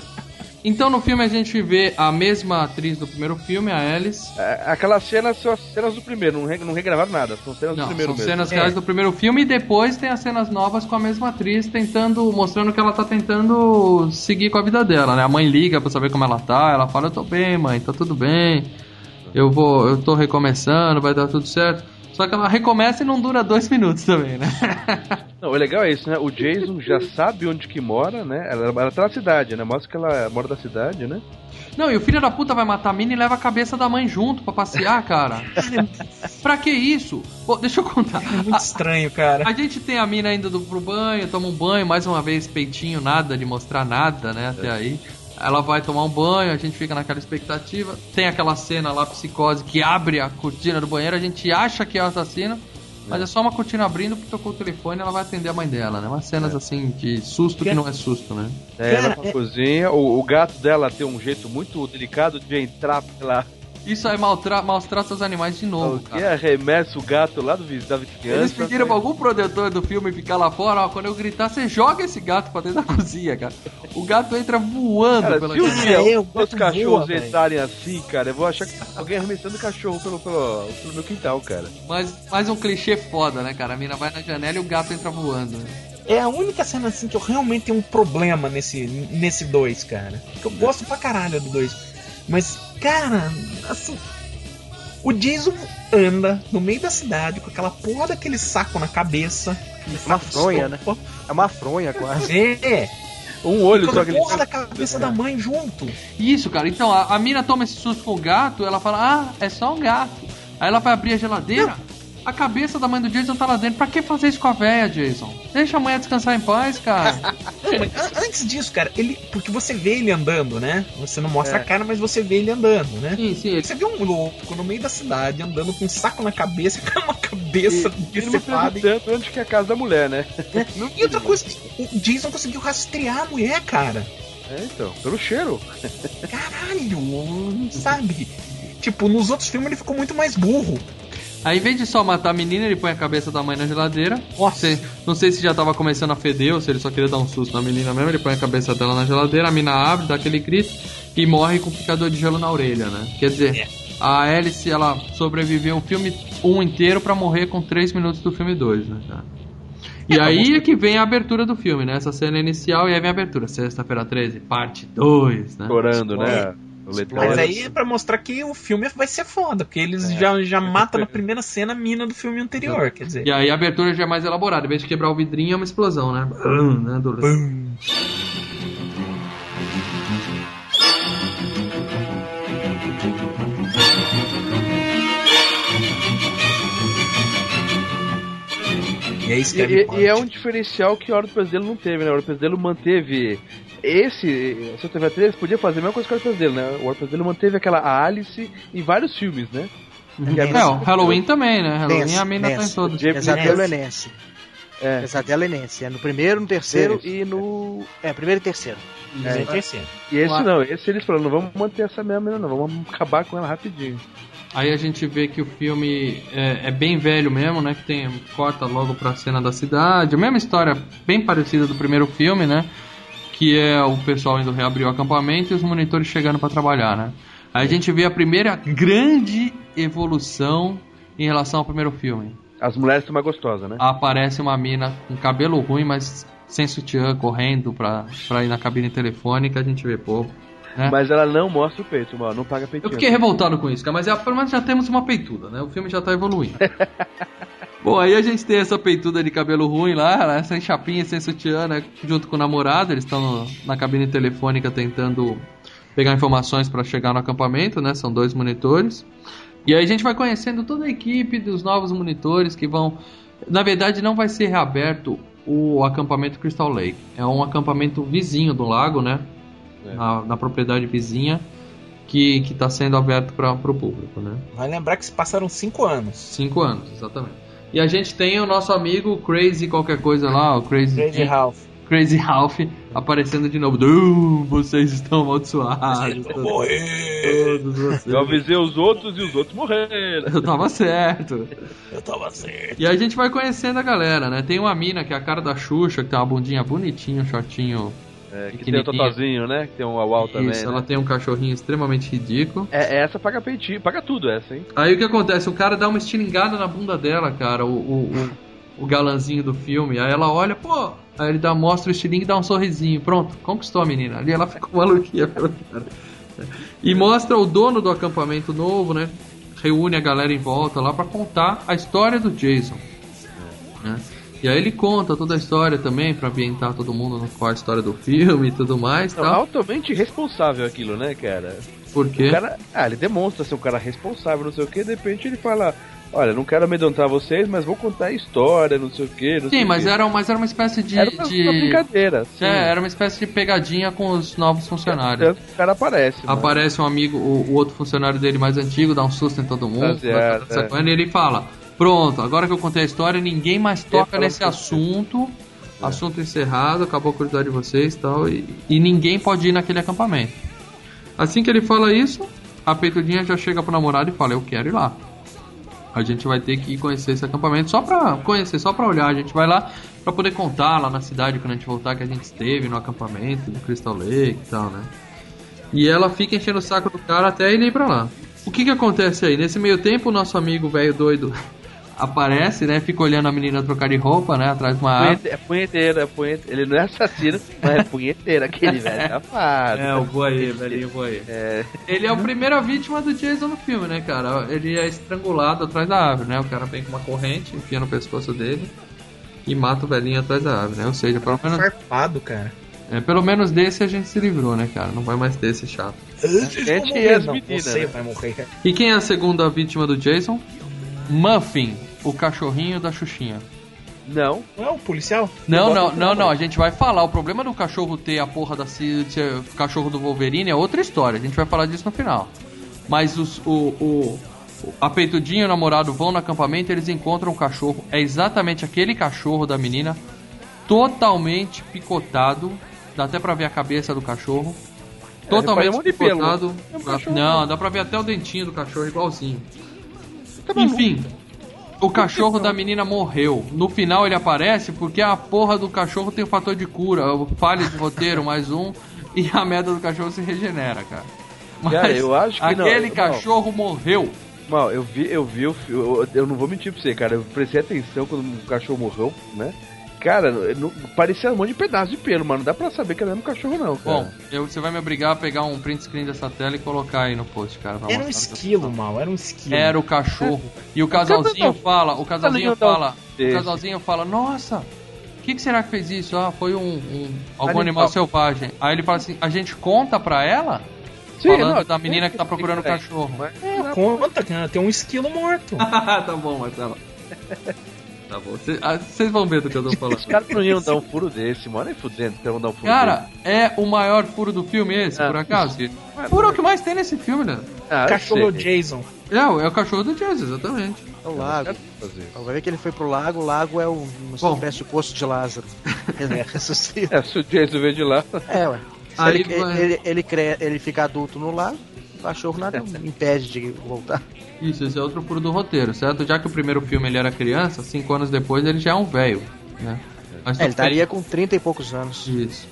então no filme a gente vê a mesma atriz do primeiro filme, a Alice. É, Aquelas cenas são as cenas do primeiro, não, re- não regravaram nada, são cenas do Não, primeiro são mesmo. cenas É. reais do primeiro filme e depois tem as cenas novas com a mesma atriz tentando, mostrando que ela tá tentando seguir com a vida dela, né? A mãe liga pra saber como ela tá, ela fala, eu tô bem, mãe, tá tudo bem. Eu vou, eu tô recomeçando, vai dar tudo certo. Só que ela recomeça e não dura dois minutos também, né? Não, o legal é isso, né? O Jason já sabe onde que mora, né? Ela, ela tá na cidade, né? Mostra que ela mora da cidade, né? Não, e o filho da puta vai matar a mina e leva a cabeça da mãe junto pra passear, cara. pra que isso? Pô, deixa eu contar. É muito estranho, cara. A gente tem a mina indo do, pro banho, toma um banho, mais uma vez peitinho, nada de mostrar nada, né, até aí. Ela vai tomar um banho, a gente fica naquela expectativa. Tem aquela cena lá, psicose, que abre a cortina do banheiro, a gente acha que é o assassino, mas é só uma cortina abrindo porque tocou o telefone e ela vai atender a mãe dela, né? Umas cenas assim de susto que não é susto, né? É, ela Cara, pra é- cozinha, o, o gato dela tem um jeito muito delicado de entrar pela. Isso aí maltra maus trata os animais de novo, que cara. arremessa o gato lá do, da vizinhança. Eles pediram pra algum produtor do filme ficar lá fora, ó, quando eu gritar, você joga esse gato pra dentro da cozinha, cara. O gato entra voando Cara, pela se um dia É, o os gato cachorros voa, entrarem assim, cara, eu vou achar que tá alguém arremessando cachorro pelo, pelo, pelo meu quintal, cara. Mas mais um clichê foda, né, cara? A mina vai na janela e o gato entra voando. né? É a única cena assim que eu realmente tenho um problema nesse nesse 2, cara. Que eu gosto pra caralho do 2. Mas, cara, assim. O Jason anda no meio da cidade com aquela porra daquele saco na cabeça. aquele Uma fronha, né? É uma fronha quase. É, Um olho só a que ele porra da cabeça da mãe junto. Isso, cara. Então, a, a mina toma esse susto com o gato, ela fala, ah, é só um gato. Aí ela vai abrir a geladeira, a cabeça da mãe do Jason tá lá dentro. Pra que fazer isso com a véia, Jason? Deixa a mãe descansar em paz, cara. Não, mas an- antes disso, cara, ele. Porque você vê ele andando, né? Você não mostra É. a cara, mas você vê ele andando, né? sim, sim. Ele... Você vê um louco no meio da cidade andando com um saco na cabeça, com uma cabeça E ele não decepada. perguntando onde que é a casa da mulher, né? E outra coisa, o Jason conseguiu rastrear a mulher, cara. É, então, pelo cheiro. Caralho, sabe? Tipo, nos outros filmes ele ficou muito mais burro. Aí, em vez de só matar a menina, ele põe a cabeça da mãe na geladeira. Nossa. Não sei se já tava começando a feder ou se ele só queria dar um susto na menina mesmo. Ele põe a cabeça dela na geladeira, a mina abre, dá aquele grito e morre com um picador de gelo na orelha, né? Quer dizer, a Alice, ela sobreviveu o filme 1 inteiro pra morrer com 3 minutos do filme 2, né, cara? E aí é que vem a abertura do filme, né? Essa cena inicial e aí vem a abertura. Sexta-feira 13, parte 2, né? Chorando, né? Mas aí é pra mostrar que o filme vai ser foda, porque eles já, já matam na primeira cena a mina do filme anterior, quer dizer. E aí a abertura já é mais elaborada. Em vez de quebrar o vidrinho, é uma explosão, né? Bum, né? Do- E é isso E, que é e- e é um diferencial que a Hora do Pesadelo não teve, né? A Hora do Pesadelo manteve. Esse, se eu tiver três, podia fazer a mesma coisa que Hora do Pesadelo, né? O do Pesadelo manteve aquela a Alice em vários filmes, né? E É, o Halloween também, né? Halloween Nancy, a mina tá em todos. Pesadelo é Nancy. É. Pesadelo é Nancy. É no primeiro, no terceiro e no. É, primeiro e terceiro. É, é terceiro. E esse não, esse eles falaram, não vamos manter essa mesma menina, não, vamos acabar com ela rapidinho. Aí a gente vê que o filme é, é bem velho mesmo, né? Que tem corta logo pra cena da cidade. A mesma história bem parecida do primeiro filme, né? Que é o pessoal indo reabrir o acampamento e os monitores chegando pra trabalhar, né? Aí a gente vê a primeira grande evolução em relação ao primeiro filme. As mulheres estão mais gostosas, né? Aparece uma mina com cabelo ruim, mas sem sutiã, correndo pra, pra ir na cabine telefônica. A gente vê, pô. né? Mas ela não mostra o peito, mano, não paga Eu peitinho. fiquei revoltado com isso, cara, mas é, pelo menos já temos uma peituda, né? O filme já tá evoluindo. Bom, aí a gente tem essa peituda de cabelo ruim lá, né? sem chapinha, sem sutiã, né? Junto com o namorado, eles estão na cabine telefônica tentando pegar informações para chegar no acampamento, né? São dois monitores. E aí a gente vai conhecendo toda a equipe dos novos monitores que vão. Na verdade, não vai ser reaberto o acampamento Crystal Lake. É um acampamento vizinho do lago, né? É. Na, na propriedade vizinha que está sendo aberto para o público, né? Vai lembrar que se passaram cinco anos. Cinco anos, exatamente. E a gente tem o nosso amigo Crazy qualquer coisa lá, o Crazy, Crazy Ralph. Crazy Ralph aparecendo de novo. "Uh, vocês estão amaldiçoados. Vou morrer. Todos vocês. Eu avisei os outros e os outros morreram. Eu tava certo. Eu tava certo. E a gente vai conhecendo a galera, né? Tem uma mina que é a cara da Xuxa, que tem uma bundinha bonitinha, um shortinho. É, que tem o. Totozinho, né? Que tem um uau também, Isso, né? ela tem um cachorrinho extremamente ridículo. É, essa paga peitinho, paga tudo essa, hein? Aí o que acontece? O cara dá uma estilingada na bunda dela, cara, o, o, o, o galanzinho do filme. Aí ela olha, pô. Aí ele dá, mostra o estilingue e dá um sorrisinho. Pronto, conquistou a menina. Ali ela ficou maluquinha pelo cara. E mostra o dono do acampamento novo, né? reúne a galera em volta lá pra contar a história do Jason. né? E aí ele conta toda a história também pra ambientar todo mundo no qual a história do filme e tudo mais, Não, tal. altamente responsável aquilo, né, cara? Por quê? O cara, ah, ele demonstra ser um cara responsável, não sei o que, de repente ele fala, olha, não quero amedrontar vocês, mas vou contar a história, não sei o que, não sei Sim, o mas quê. era, mas era uma espécie de. Era uma, de- uma brincadeira. sim. É, era uma espécie de pegadinha com os novos funcionários. Tanto que o cara aparece. né? Aparece um amigo, o, o outro funcionário dele mais antigo, dá um susto em todo mundo, é. com e ele fala: Pronto, agora que eu contei a história, ninguém mais toca fala nesse com você." assunto. É. Assunto encerrado, acabou a curiosidade de vocês tal, e e ninguém pode ir naquele acampamento. Assim que ele fala isso, a peitudinha já chega pro namorado e fala: Eu quero ir lá. A gente vai ter que ir conhecer esse acampamento só pra conhecer, só pra olhar. A gente vai lá pra poder contar lá na cidade quando a gente voltar que a gente esteve no acampamento no Crystal Lake e tal, né? E ela fica enchendo o saco do cara até ele ir pra lá. O que que acontece aí? Nesse meio tempo, o nosso amigo velho doido aparece, né? Fica olhando a menina trocar de roupa, né? Atrás de uma árvore. Punhete- É punheteiro, é punheteiro. Ele não é assassino, mas é punheteiro, aquele velho safado. É, o voyeur, velhinho voyeur. É, Ele é a primeira vítima do Jason no filme, né, cara? Ele é estrangulado atrás da árvore, né? O cara vem com uma corrente, enfia no pescoço dele e mata o velhinho atrás da árvore, né? Ou seja, pelo menos, Farpado, cara. é, pelo menos desse a gente se livrou, né, cara? Não vai mais ter esse chato. Vocês gente vão e morrer, as não. meninas, Você né? vai morrer. E quem é a segunda vítima do Jason? Muffin, o cachorrinho da Xuxinha. não, Não é o policial? Não, não, não, não. A gente vai falar. O problema do cachorro ter a porra da cachorro do Wolverine é outra história. A gente vai falar disso no final. Mas os, o, o, a Peitudinha e o namorado vão no acampamento e eles encontram o cachorro. É exatamente aquele cachorro da menina, totalmente picotado. Dá até pra ver a cabeça do cachorro. Totalmente monte de pelo. picotado. É um cachorro. Não, dá pra ver até o dentinho do cachorro igualzinho. Tá. Enfim, o cachorro da menina morreu. No final ele aparece porque a porra do cachorro tem o fator de cura, falha de roteiro mais um, e a merda do cachorro se regenera, cara. Mas Cara, eu acho que aquele não. cachorro morreu. Mal, eu vi, eu vi o eu, eu não vou mentir pra você, cara. Eu prestei atenção quando o cachorro morreu, né? Cara, não- parecia um monte de pedaço de pelo, mano. Não dá pra saber que era um cachorro, não, cara. Bom, eu- você vai me obrigar a pegar um print screen dessa tela e colocar aí no post, cara. Era um esquilo, mal. Era um esquilo. Era o cachorro. E o casalzinho não- fala, o casalzinho fala, o casalzinho fala, nossa, o que, que será que fez isso? Ah, foi um, um- algum Animal. animal. selvagem. Aí ele fala assim, a gente conta pra ela? Sim, falando não, da menina que tá procurando o é, cachorro. É, conta, cara. Tem um esquilo morto. tá bom, Marcelo. Tá bom, vocês vão ver do que eu tô falando. os caras não iam dar um furo desse, mano. Nem fudendo, então dar um furo Cara, é o maior furo do filme esse, Ah, por acaso? desse. Furo é o que mais tem nesse filme, né? Ah, Cachorro sei. Jason. É, é o cachorro do Jason, exatamente. É o lago. Fazer. Vai ver que ele foi pro lago, o lago é um, uma Bom. espécie de poço de Lázaro. Ele ressuscita. É, se o Jason veio de lá. É, ué. Aí ele, vai- ele, ele, cre- ele fica adulto no lago, o cachorro nada impede de voltar. Isso, esse é outro furo do roteiro, certo? Já que o primeiro filme ele era criança, cinco anos depois ele já é um velho, né? Mas É, ele bem. estaria com 30 e poucos anos. Isso.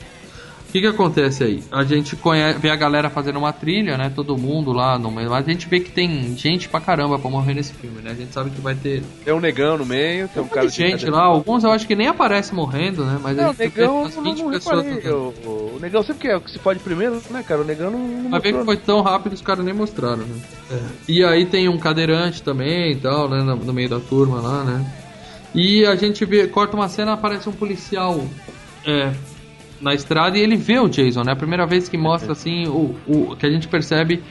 O que que acontece aí? A gente conhece, vê a galera fazendo uma trilha, né? Todo mundo lá no meio. Mas a gente vê que tem gente pra caramba pra morrer nesse filme, né? A gente sabe que vai ter Tem um negão no meio, tem um cara de gente lá. Alguns eu acho que nem aparece morrendo, né? Mas a Não, o gente vê negão umas não, 20 não pessoas. tocando. O, negão sempre que é o que se pode primeiro, né, cara? O negão não, não Vai ver que foi tão rápido os caras nem mostraram, né? E aí tem um cadeirante também e tal, né? No, no meio da turma lá, né? E a gente vê, corta uma cena, aparece um policial é, na estrada e ele vê o Jason, né? A primeira vez que mostra assim, o, o que a gente percebe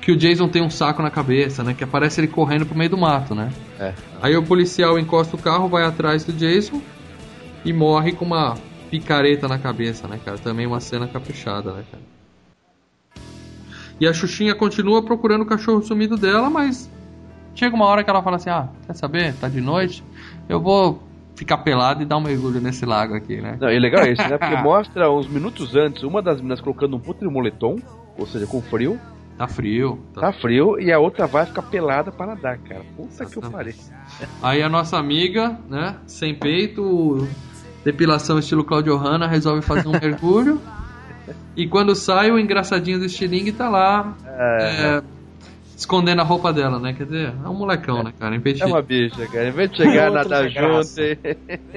que o Jason tem um saco na cabeça, né? Que aparece ele correndo pro meio do mato, né? É. Aí o policial encosta o carro, vai atrás do Jason e morre com uma picareta na cabeça, né, cara? Também uma cena caprichada, né, cara? E a Xuxinha continua procurando o cachorro sumido dela, mas chega uma hora que ela fala assim: Ah, quer saber? Tá de noite, eu vou ficar pelado e dar um mergulho nesse lago aqui, né? Não, e legal é isso, né? Porque mostra uns minutos antes uma das meninas colocando um puto de moletom, ou seja, com frio, Tá frio. tá- tá frio, e a outra vai ficar pelada pra nadar, cara. Puta que eu parei. Aí a nossa amiga, né, sem peito, depilação estilo Claudio Hanna, resolve fazer um mergulho. E quando sai, o engraçadinho do estilingue tá lá, é, escondendo a roupa dela, né? Quer dizer, é um molecão, né, cara? É uma bicha, cara. Em vez de chegar, nadar junto. e-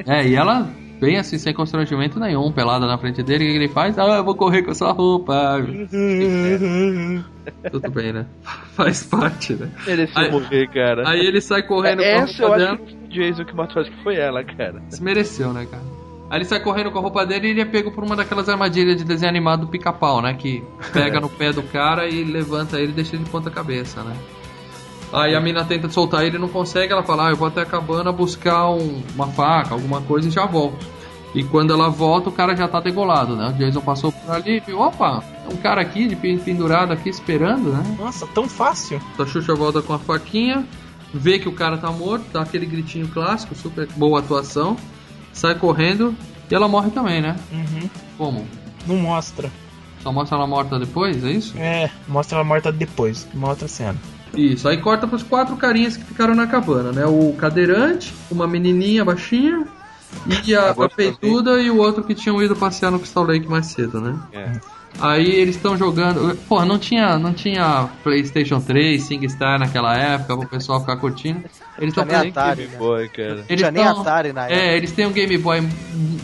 É, e ela bem assim, sem constrangimento nenhum, pelada na frente dele, o que ele faz? Ah, eu vou correr com a sua roupa. Tudo bem, né? Faz parte, né? Mereceu Aí- morrer, cara. Aí ele sai correndo com a Essa eu roupa acho dela. que o Jason que matou, acho que foi ela, cara. Se mereceu, né, cara? Aí ele sai correndo com a roupa dele e ele é pego por uma daquelas armadilhas de desenho animado do pica-pau, né? Que pega no pé do cara e levanta ele e deixa ele de ponta cabeça, né? Aí a mina tenta soltar ele, não consegue, ela fala, ah, eu vou até a cabana buscar um- uma faca, alguma coisa e já volto. E quando ela volta, o cara já tá degolado, né? O Jason passou por ali e viu, opa, um cara aqui de pen- pendurado aqui esperando, né? Nossa, tão fácil. A Xuxa volta com a faquinha, vê que o cara tá morto, dá aquele gritinho clássico, super boa atuação, sai correndo e ela morre também, né? Uhum. Como? Não mostra. Só mostra ela morta depois, é isso? É, mostra ela morta depois. Uma outra cena. Isso, aí corta pros quatro carinhas que ficaram na cabana, né? O cadeirante, uma menininha baixinha e a, a peituda e o outro que tinham ido passear no Crystal Lake mais cedo, né? É. Aí eles estão jogando. Pô, não tinha, não tinha PlayStation 3, SingStar naquela época pro pessoal ficar curtindo. Eles estão fazendo. Atari, né? Boy, cara. Eles Tinha nem tão- Atari na época. É, eles têm um Game Boy,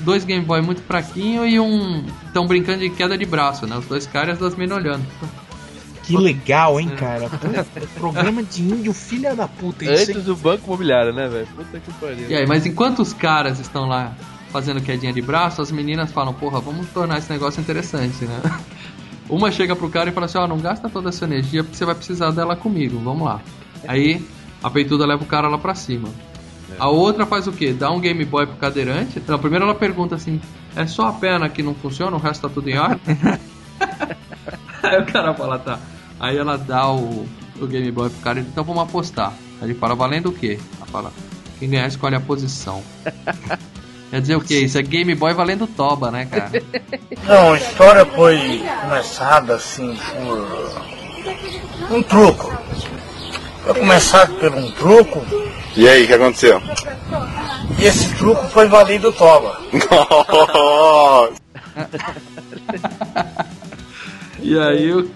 dois Game Boy muito fraquinho e um. Estão brincando de queda de braço, né? Os dois caras das minas olhando. Que legal, hein, É. cara? Puta, programa de índio, filha da puta. Isso Antes do banco imobiliário, né, velho? Puta que pariu. E aí, mas enquanto os caras estão lá fazendo quedinha de braço, as meninas falam, porra, vamos tornar esse negócio interessante, né? Uma chega pro cara e fala assim, ó, não gasta toda essa energia porque você vai precisar dela comigo, vamos lá. Aí a peituda leva o cara lá pra cima. A outra faz o quê? Dá um Game Boy pro cadeirante. Não, primeiro ela pergunta assim: é só a perna que não funciona, o resto tá tudo em ordem? Aí o cara fala, tá. Aí ela dá o, o Game Boy pro cara e então vamos apostar. Aí ele fala, valendo o quê? Ela fala, quem ganhar escolhe a posição. Quer dizer o quê? Isso é Game Boy valendo toba, né, cara? Não, a história foi começada assim por um truco. Foi começado por um truco E aí, o que aconteceu? e esse truco foi valido toba. Nossa! E aí o-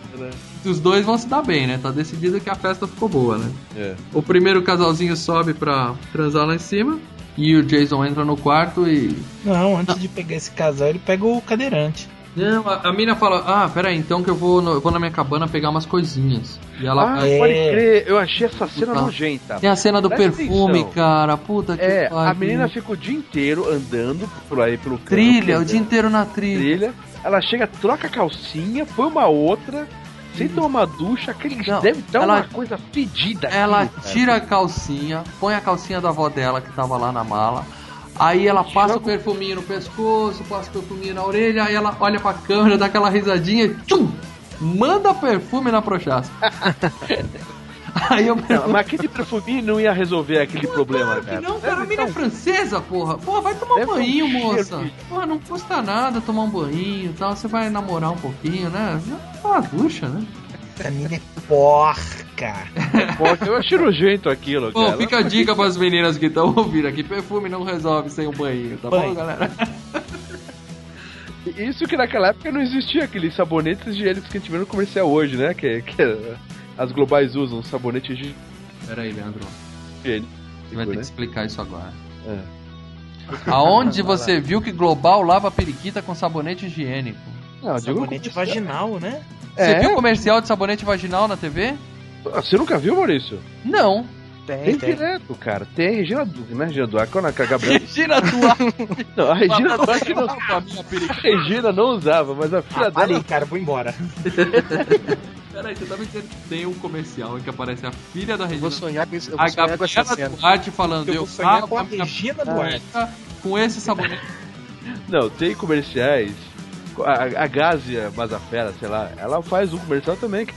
os dois vão se dar bem, né? Tá decidido que a festa ficou boa, né? É. O primeiro casalzinho sobe pra transar lá em cima. E o Jason entra no quarto e. Não, antes de pegar esse casal, ele pega o cadeirante. Não, a, a mina fala: Ah, pera aí, então que eu vou, no- eu vou na minha cabana pegar umas coisinhas. E ela. Ah, É. pode crer, eu achei essa cena Tá. nojenta. Tem a cena do Presta perfume, atenção. cara. Puta que É, a menina fica o dia inteiro andando por aí pelo campo, Trilha, o né? dia inteiro na trilha. trilha. Ela chega, troca a calcinha, põe uma outra, sem tomar uma ducha, aquele Não, deve ela- uma coisa fedida. Ela tira a calcinha, põe a calcinha da avó dela que tava lá na mala. Aí ela passa o perfuminho no pescoço, passa o perfuminho na orelha, aí ela olha pra câmera, dá aquela risadinha e tchum! Manda perfume na prochaça. aí eu Não, pergunto. mas aquele perfuminho não ia resolver aquele problema, Claro que cara. não, cara, a mina é tá um- francesa, porra. Porra, vai tomar um Deve um banho, cheiro moça. de- Porra, não custa nada tomar um banho e tal. Você vai namorar um pouquinho, né? Dá uma ducha, né? Essa mina é porca. Pô, eu achei nojento aquilo, Bom, cara. fica a dica pras meninas que estão ouvindo aqui: perfume não resolve sem um banho, tá bom, Banho. galera? Isso que naquela época não existia aqueles sabonetes higiênicos que a gente vê no comercial hoje, né? Que, que as globais usam, sabonete higiênico. Pera aí, Leandro. né? Você vai ter que explicar isso agora. É. Aonde você viu que Global lava periquita com sabonete higiênico? Não, digo no Sabonete vaginal, né? Você É? viu comercial de sabonete vaginal na TV? Ah, Você nunca viu, Maurício? Não. Tem, Tem tem. direto, cara. Tem Regina Duarte, né? Regina Duarte, quando a Gabriela. Regina Duarte. Não, a Regina Duarte não. com a. A Regina não usava, mas a filha Ah, dela. parei, cara, vou embora. Peraí, você tá me dizendo que tem um comercial em que aparece a filha da Eu Regina vou sonhar com isso. Eu a vou sonhar com essa Gabriela cena. Duarte falando, Eu eu, vou sonhar lavo com a Regina Duarte. com esse sabonete. Não, tem comerciais. A, a Gásia Mazafera, sei lá, ela faz um comercial também que,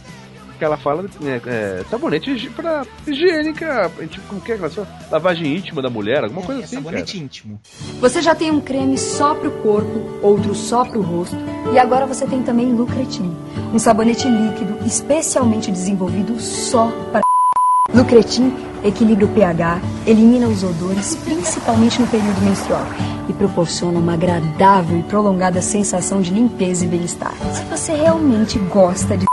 que ela fala é, é, sabonete higi- pra higiênica, tipo, como que é que ela chama? Lavagem íntima da mulher, alguma coisa é assim, cara. sabonete íntimo. Você já tem um creme só pro corpo, outro só pro rosto, e agora você tem também Lucretin, um sabonete líquido especialmente desenvolvido só para Lucretin equilibra o pH, elimina os odores, principalmente no período menstrual, e proporciona uma agradável e prolongada sensação de limpeza e bem-estar. Se você realmente gosta de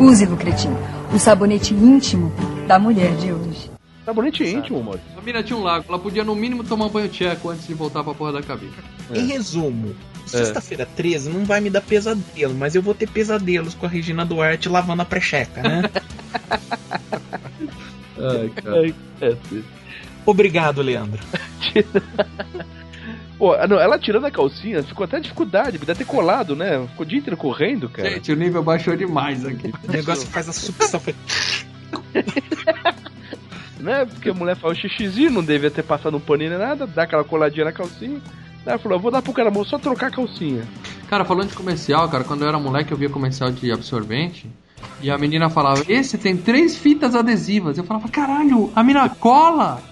Use Lucretin, o sabonete íntimo da mulher de hoje. Sabonete íntimo, mano. A mina tinha um lago, ela podia no mínimo tomar um banho tcheco antes de voltar pra porra da cabine. Em resumo, sexta-feira 13 não vai me dar pesadelo, mas eu vou ter pesadelos com a Regina Duarte lavando a precheca, né? Ai, cara. É. Obrigado, Leandro. Pô, não, ela tirando a calcinha, ficou até dificuldade, deve ter colado, né? Ficou o dia inteiro correndo, cara. Gente, o nível baixou demais aqui. O negócio faz a sucção. Né? Porque a mulher faz o xixizinho, não devia ter passado um paninho nem nada, dá aquela coladinha na calcinha. Ela falou, vou dar pro cara, só trocar a calcinha. Cara, falando de comercial, cara, quando eu era moleque eu via comercial de absorvente e a menina falava, esse tem três fitas adesivas. Eu falava, caralho, a mina cola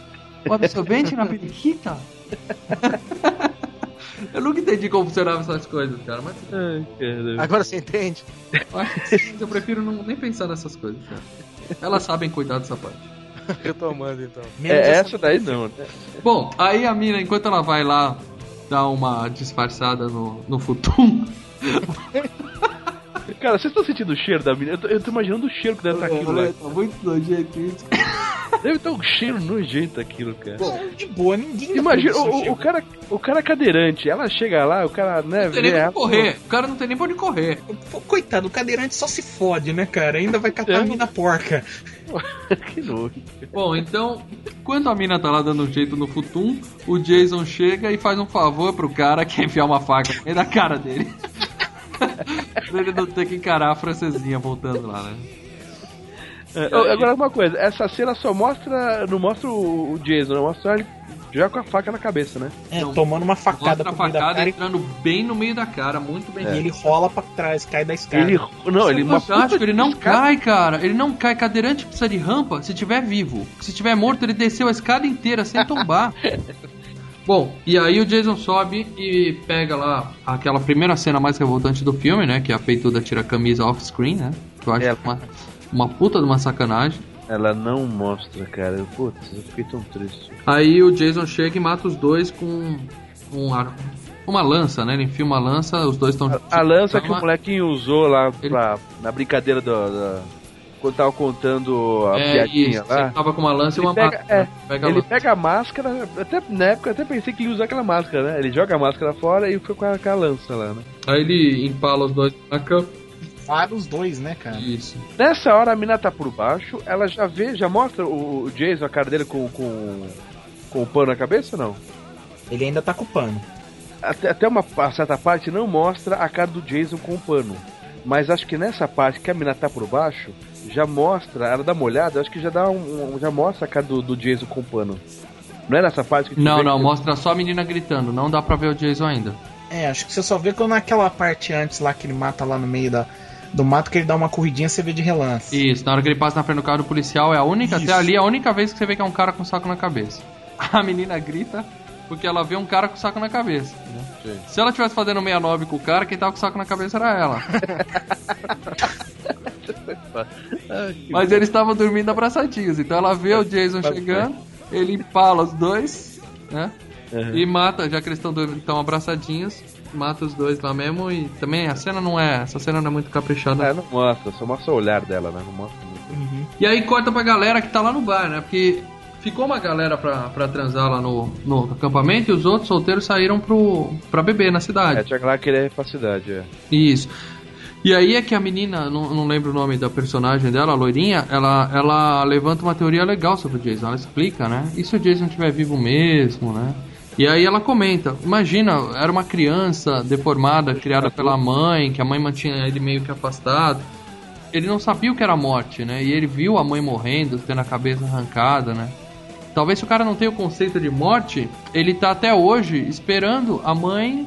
o absorvente na periquita? eu nunca entendi como funcionavam essas coisas, cara, mas Ai, cara. Agora você entende? mas eu prefiro não, nem pensar nessas coisas, cara. Elas sabem cuidar dessa parte. Retomando então. Menos É, essa daí não, né? Bom, aí a mina, enquanto ela vai lá dar uma disfarçada no, no futum, Cara, vocês estão sentindo o cheiro da menina? Eu tô, eu tô imaginando o cheiro que deve estar aquilo lá. tá muito nojento isso. Deve estar um cheiro nojento aquilo, cara. De boa, ninguém Imagina, isso, o, o, cara, o cara cadeirante, ela chega lá, o cara, né, Não tem nem ela, correr. O cara não tem nem pra onde correr. Pô, Coitado, o cadeirante só se fode, né, cara? Ainda vai catar É. a mina porca. que nojo. Bom, então, quando a mina tá lá dando um jeito no futum, o Jason chega e faz um favor pro cara que é enfiar uma faca no meio da cara dele. pra ele não ter que encarar a francesinha voltando lá, né? É, agora uma coisa, essa cena só mostra, não mostra o, Jason, não mostra ele já com a faca na cabeça, né? É, Não, tomando uma facada Mostra a meio da facada cara e entrando bem no meio da cara, muito bem. e ele rola pra trás, cai da escada. Ele, não, ele Isso é uma fantástico, ele não escada- cai, cara. Ele não cai. Cadeirante precisa de rampa se tiver vivo. Se tiver morto, ele desceu a escada inteira sem tombar. Bom, e aí o Jason sobe e pega lá aquela primeira cena mais revoltante do filme, né? Que é a peituda tira a camisa off-screen, né? Que eu acho É. uma, uma puta de uma sacanagem. Ela não mostra, cara. Putz, eu fiquei tão triste. Aí o Jason chega e mata os dois com um ar- uma lança, né? Ele enfia uma lança, os dois estão. A lança que o molequinho usou lá Ele- pra, na brincadeira do, da- quando tava contando a É, piadinha isso, lá. ele tava com uma lança Ele e uma pega- máscara. é, Pega a Ele lança. pega a máscara, até na época eu até pensei que ele ia usar aquela máscara, né? Ele joga a máscara fora e fica com a, com a lança lá, né? Aí ele empala os dois na cama. Vários dois, né, cara? Isso. Nessa hora a mina tá por baixo, ela já vê, já mostra o, Jason, a cara dele com, com, com o pano na cabeça ou não? Ele ainda tá com o pano. Até, até uma certa parte não mostra a cara do Jason com o pano. Mas acho que nessa parte que a mina tá por baixo, já mostra, ela dá uma olhada, acho que já dá um, um- já mostra a cara do, do Jason com o pano. Não é nessa parte que tu Não, vê não, que- mostra só a menina gritando. Não dá pra ver o Jason ainda. É, acho que você só vê quando naquela parte antes lá que ele mata lá no meio da, do mato, que ele dá uma corridinha, você vê de relance. Isso, na hora que ele passa na frente do carro do policial, é a única, Isso. até ali, é a única vez que você vê que é um cara com saco na cabeça. A menina grita porque ela vê um cara com saco na cabeça. Entendeu? Se ela tivesse fazendo 69 com o cara, quem tava com saco na cabeça era ela. Mas eles estavam dormindo abraçadinhos, então ela vê o Jason chegando, ele empala os dois, né? Uhum. E mata, já que eles estão abraçadinhos, mata os dois lá mesmo e também a cena não é, essa cena não é muito caprichada. É, não mostra, só mostra o olhar dela, né? Não mostra muito. E aí corta pra galera que tá lá no bar, né? Porque ficou uma galera pra, pra transar lá no, no acampamento e os outros solteiros saíram pro, pra beber na É, cidade. tinha lá que ele é pra cidade, é. Isso. E aí é que a menina, não, não lembro o nome da personagem dela, a loirinha, ela, ela levanta uma teoria legal sobre o Jason. Ela explica, né? E se o Jason estiver vivo mesmo, né? E aí ela comenta, imagina, era uma criança deformada, criada pela mãe, que a mãe mantinha ele meio que afastado. Ele não sabia o que era morte, né? E ele viu a mãe morrendo, tendo a cabeça arrancada, né? Talvez se o cara não tenha o conceito de morte, ele tá até hoje esperando a mãe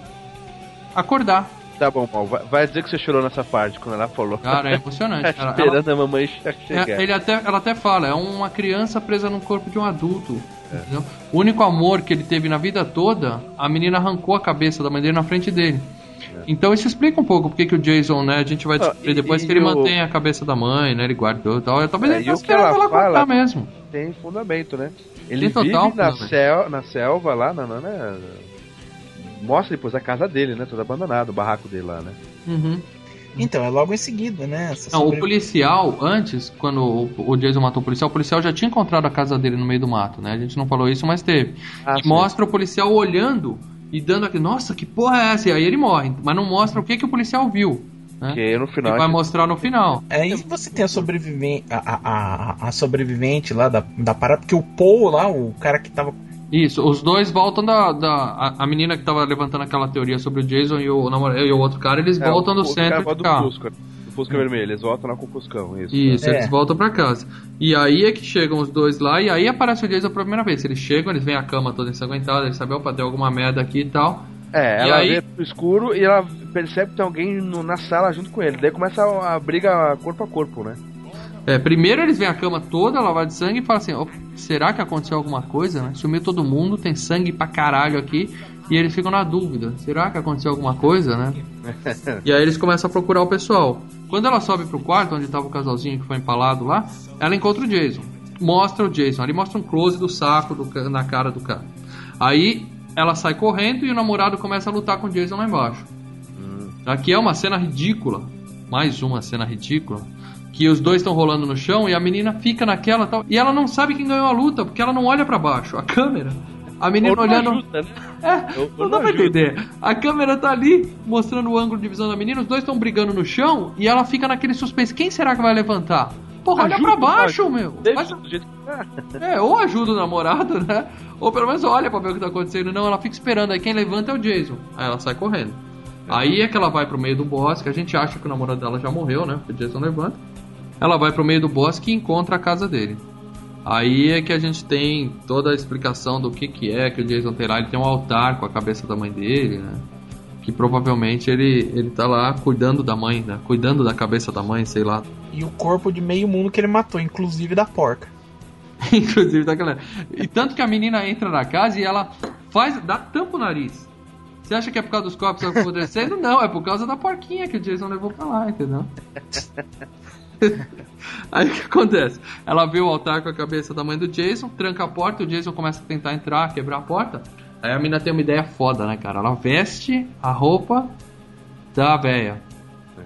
acordar. Tá bom, Paulo, vai, dizer que você chorou nessa parte quando ela falou. Cara, é emocionante. cara. Esperando a mamãe Ela- chegar. é, ele até, ela até fala, é uma criança presa no corpo de um adulto. entendeu? O único amor que ele teve na vida toda, a menina arrancou a cabeça da mãe dele na frente dele. Então isso explica um pouco porque que o Jason, né, a gente vai descobrir É. Ah, e- depois e que ele o- mantém a cabeça da mãe, né, ele guardou e tal. Talvez É, ele e o fosse que ela ela cortar mesmo. Tem fundamento, né? Ele Tem total vive na, fundamento. sel, na selva lá, na, na, né? Mostra depois a casa dele, né? Toda abandonada, o barraco dele lá, né? Uhum. Então, é logo em seguida, né? Essa Não, o sobre- policial, antes, quando o- o Jason matou o policial, o policial já tinha encontrado a casa dele no meio do mato, né? A gente não falou isso, mas teve. Ah, E sim. mostra o policial olhando e dando aquele, nossa, que porra é essa? E aí ele morre, mas não mostra o que, que o policial viu. Né? Que no Que final. vai mostrar no final. Aí você tem a sobrevivente, a, a, a, sobrevivente lá da, da parada, porque o Paul lá, o cara que tava. Isso, os dois voltam da. da a, a menina que tava levantando aquela teoria sobre o Jason e o, e o outro cara, eles É, voltam o- do o centro cara do carro. Fusca, do Fusca vermelho, eles voltam lá com o Fuscão, isso. Isso, É. eles voltam pra casa. E aí é que chegam os dois lá, e aí aparece o Jason pela primeira vez. Eles chegam, eles veem a cama toda ensanguentada, eles sabem, opa, deu alguma merda aqui e tal. É, E ela aí- vê pro escuro e ela percebe que tem alguém no- na sala junto com ele. Daí começa a, a briga corpo a corpo, né? É, primeiro eles veem a cama toda lavada de sangue e falam assim: "Ó, será que aconteceu alguma coisa, né? Sumiu todo mundo, tem sangue pra caralho aqui. E eles ficam na dúvida: será que aconteceu alguma coisa, né? E aí eles começam a procurar o pessoal. Quando ela sobe pro quarto, onde tava o casalzinho que foi empalado lá, ela encontra o Jason. Mostra o Jason. Ali mostra um close do saco do na cara do cara. Aí ela sai correndo e o namorado começa a lutar com o Jason lá embaixo. Aqui é uma cena ridícula. Mais uma cena ridícula. Que os dois estão rolando no chão e a menina fica naquela tal. E ela não sabe quem ganhou a luta, porque ela não olha pra baixo. A câmera. A menina não olhando. ajuda, né? É, ou não dá não pra ajuda. entender. A câmera tá ali, mostrando o ângulo de visão da menina, os dois estão brigando no chão e ela fica naquele suspense. Quem será que vai levantar? Porra, olha Ajuda, pra baixo, ajuda. meu. Deixa Faz- do jeito que tá. É, ou ajuda o namorado, né? Ou pelo menos olha pra ver o que tá acontecendo. Não, ela fica esperando. Aí quem levanta é o Jason. Aí ela sai correndo. Aí é que ela vai pro meio do bosque. A gente acha que o namorado dela já morreu, né? Porque o Jason levanta. Ela vai pro meio do bosque e encontra a casa dele. Aí é que a gente tem toda a explicação do que, que é que o Jason tem lá. Ele tem um altar com a cabeça da mãe dele, né? Que provavelmente ele, ele tá lá cuidando da mãe, né? Cuidando da cabeça da mãe, sei lá. E o corpo de meio mundo que ele matou, inclusive da porca. Inclusive, tá aquela. E tanto que a menina entra na casa e ela faz. dá tampa o nariz. Você acha que é por causa dos copos apodrecendo? Não, é por causa da porquinha que o Jason levou pra lá, entendeu? Aí o que acontece? Ela vê o altar com a cabeça da mãe do Jason, tranca a porta, o Jason começa a tentar entrar, quebrar a porta. Aí a menina tem uma ideia foda, né, cara? Ela veste a roupa da véia.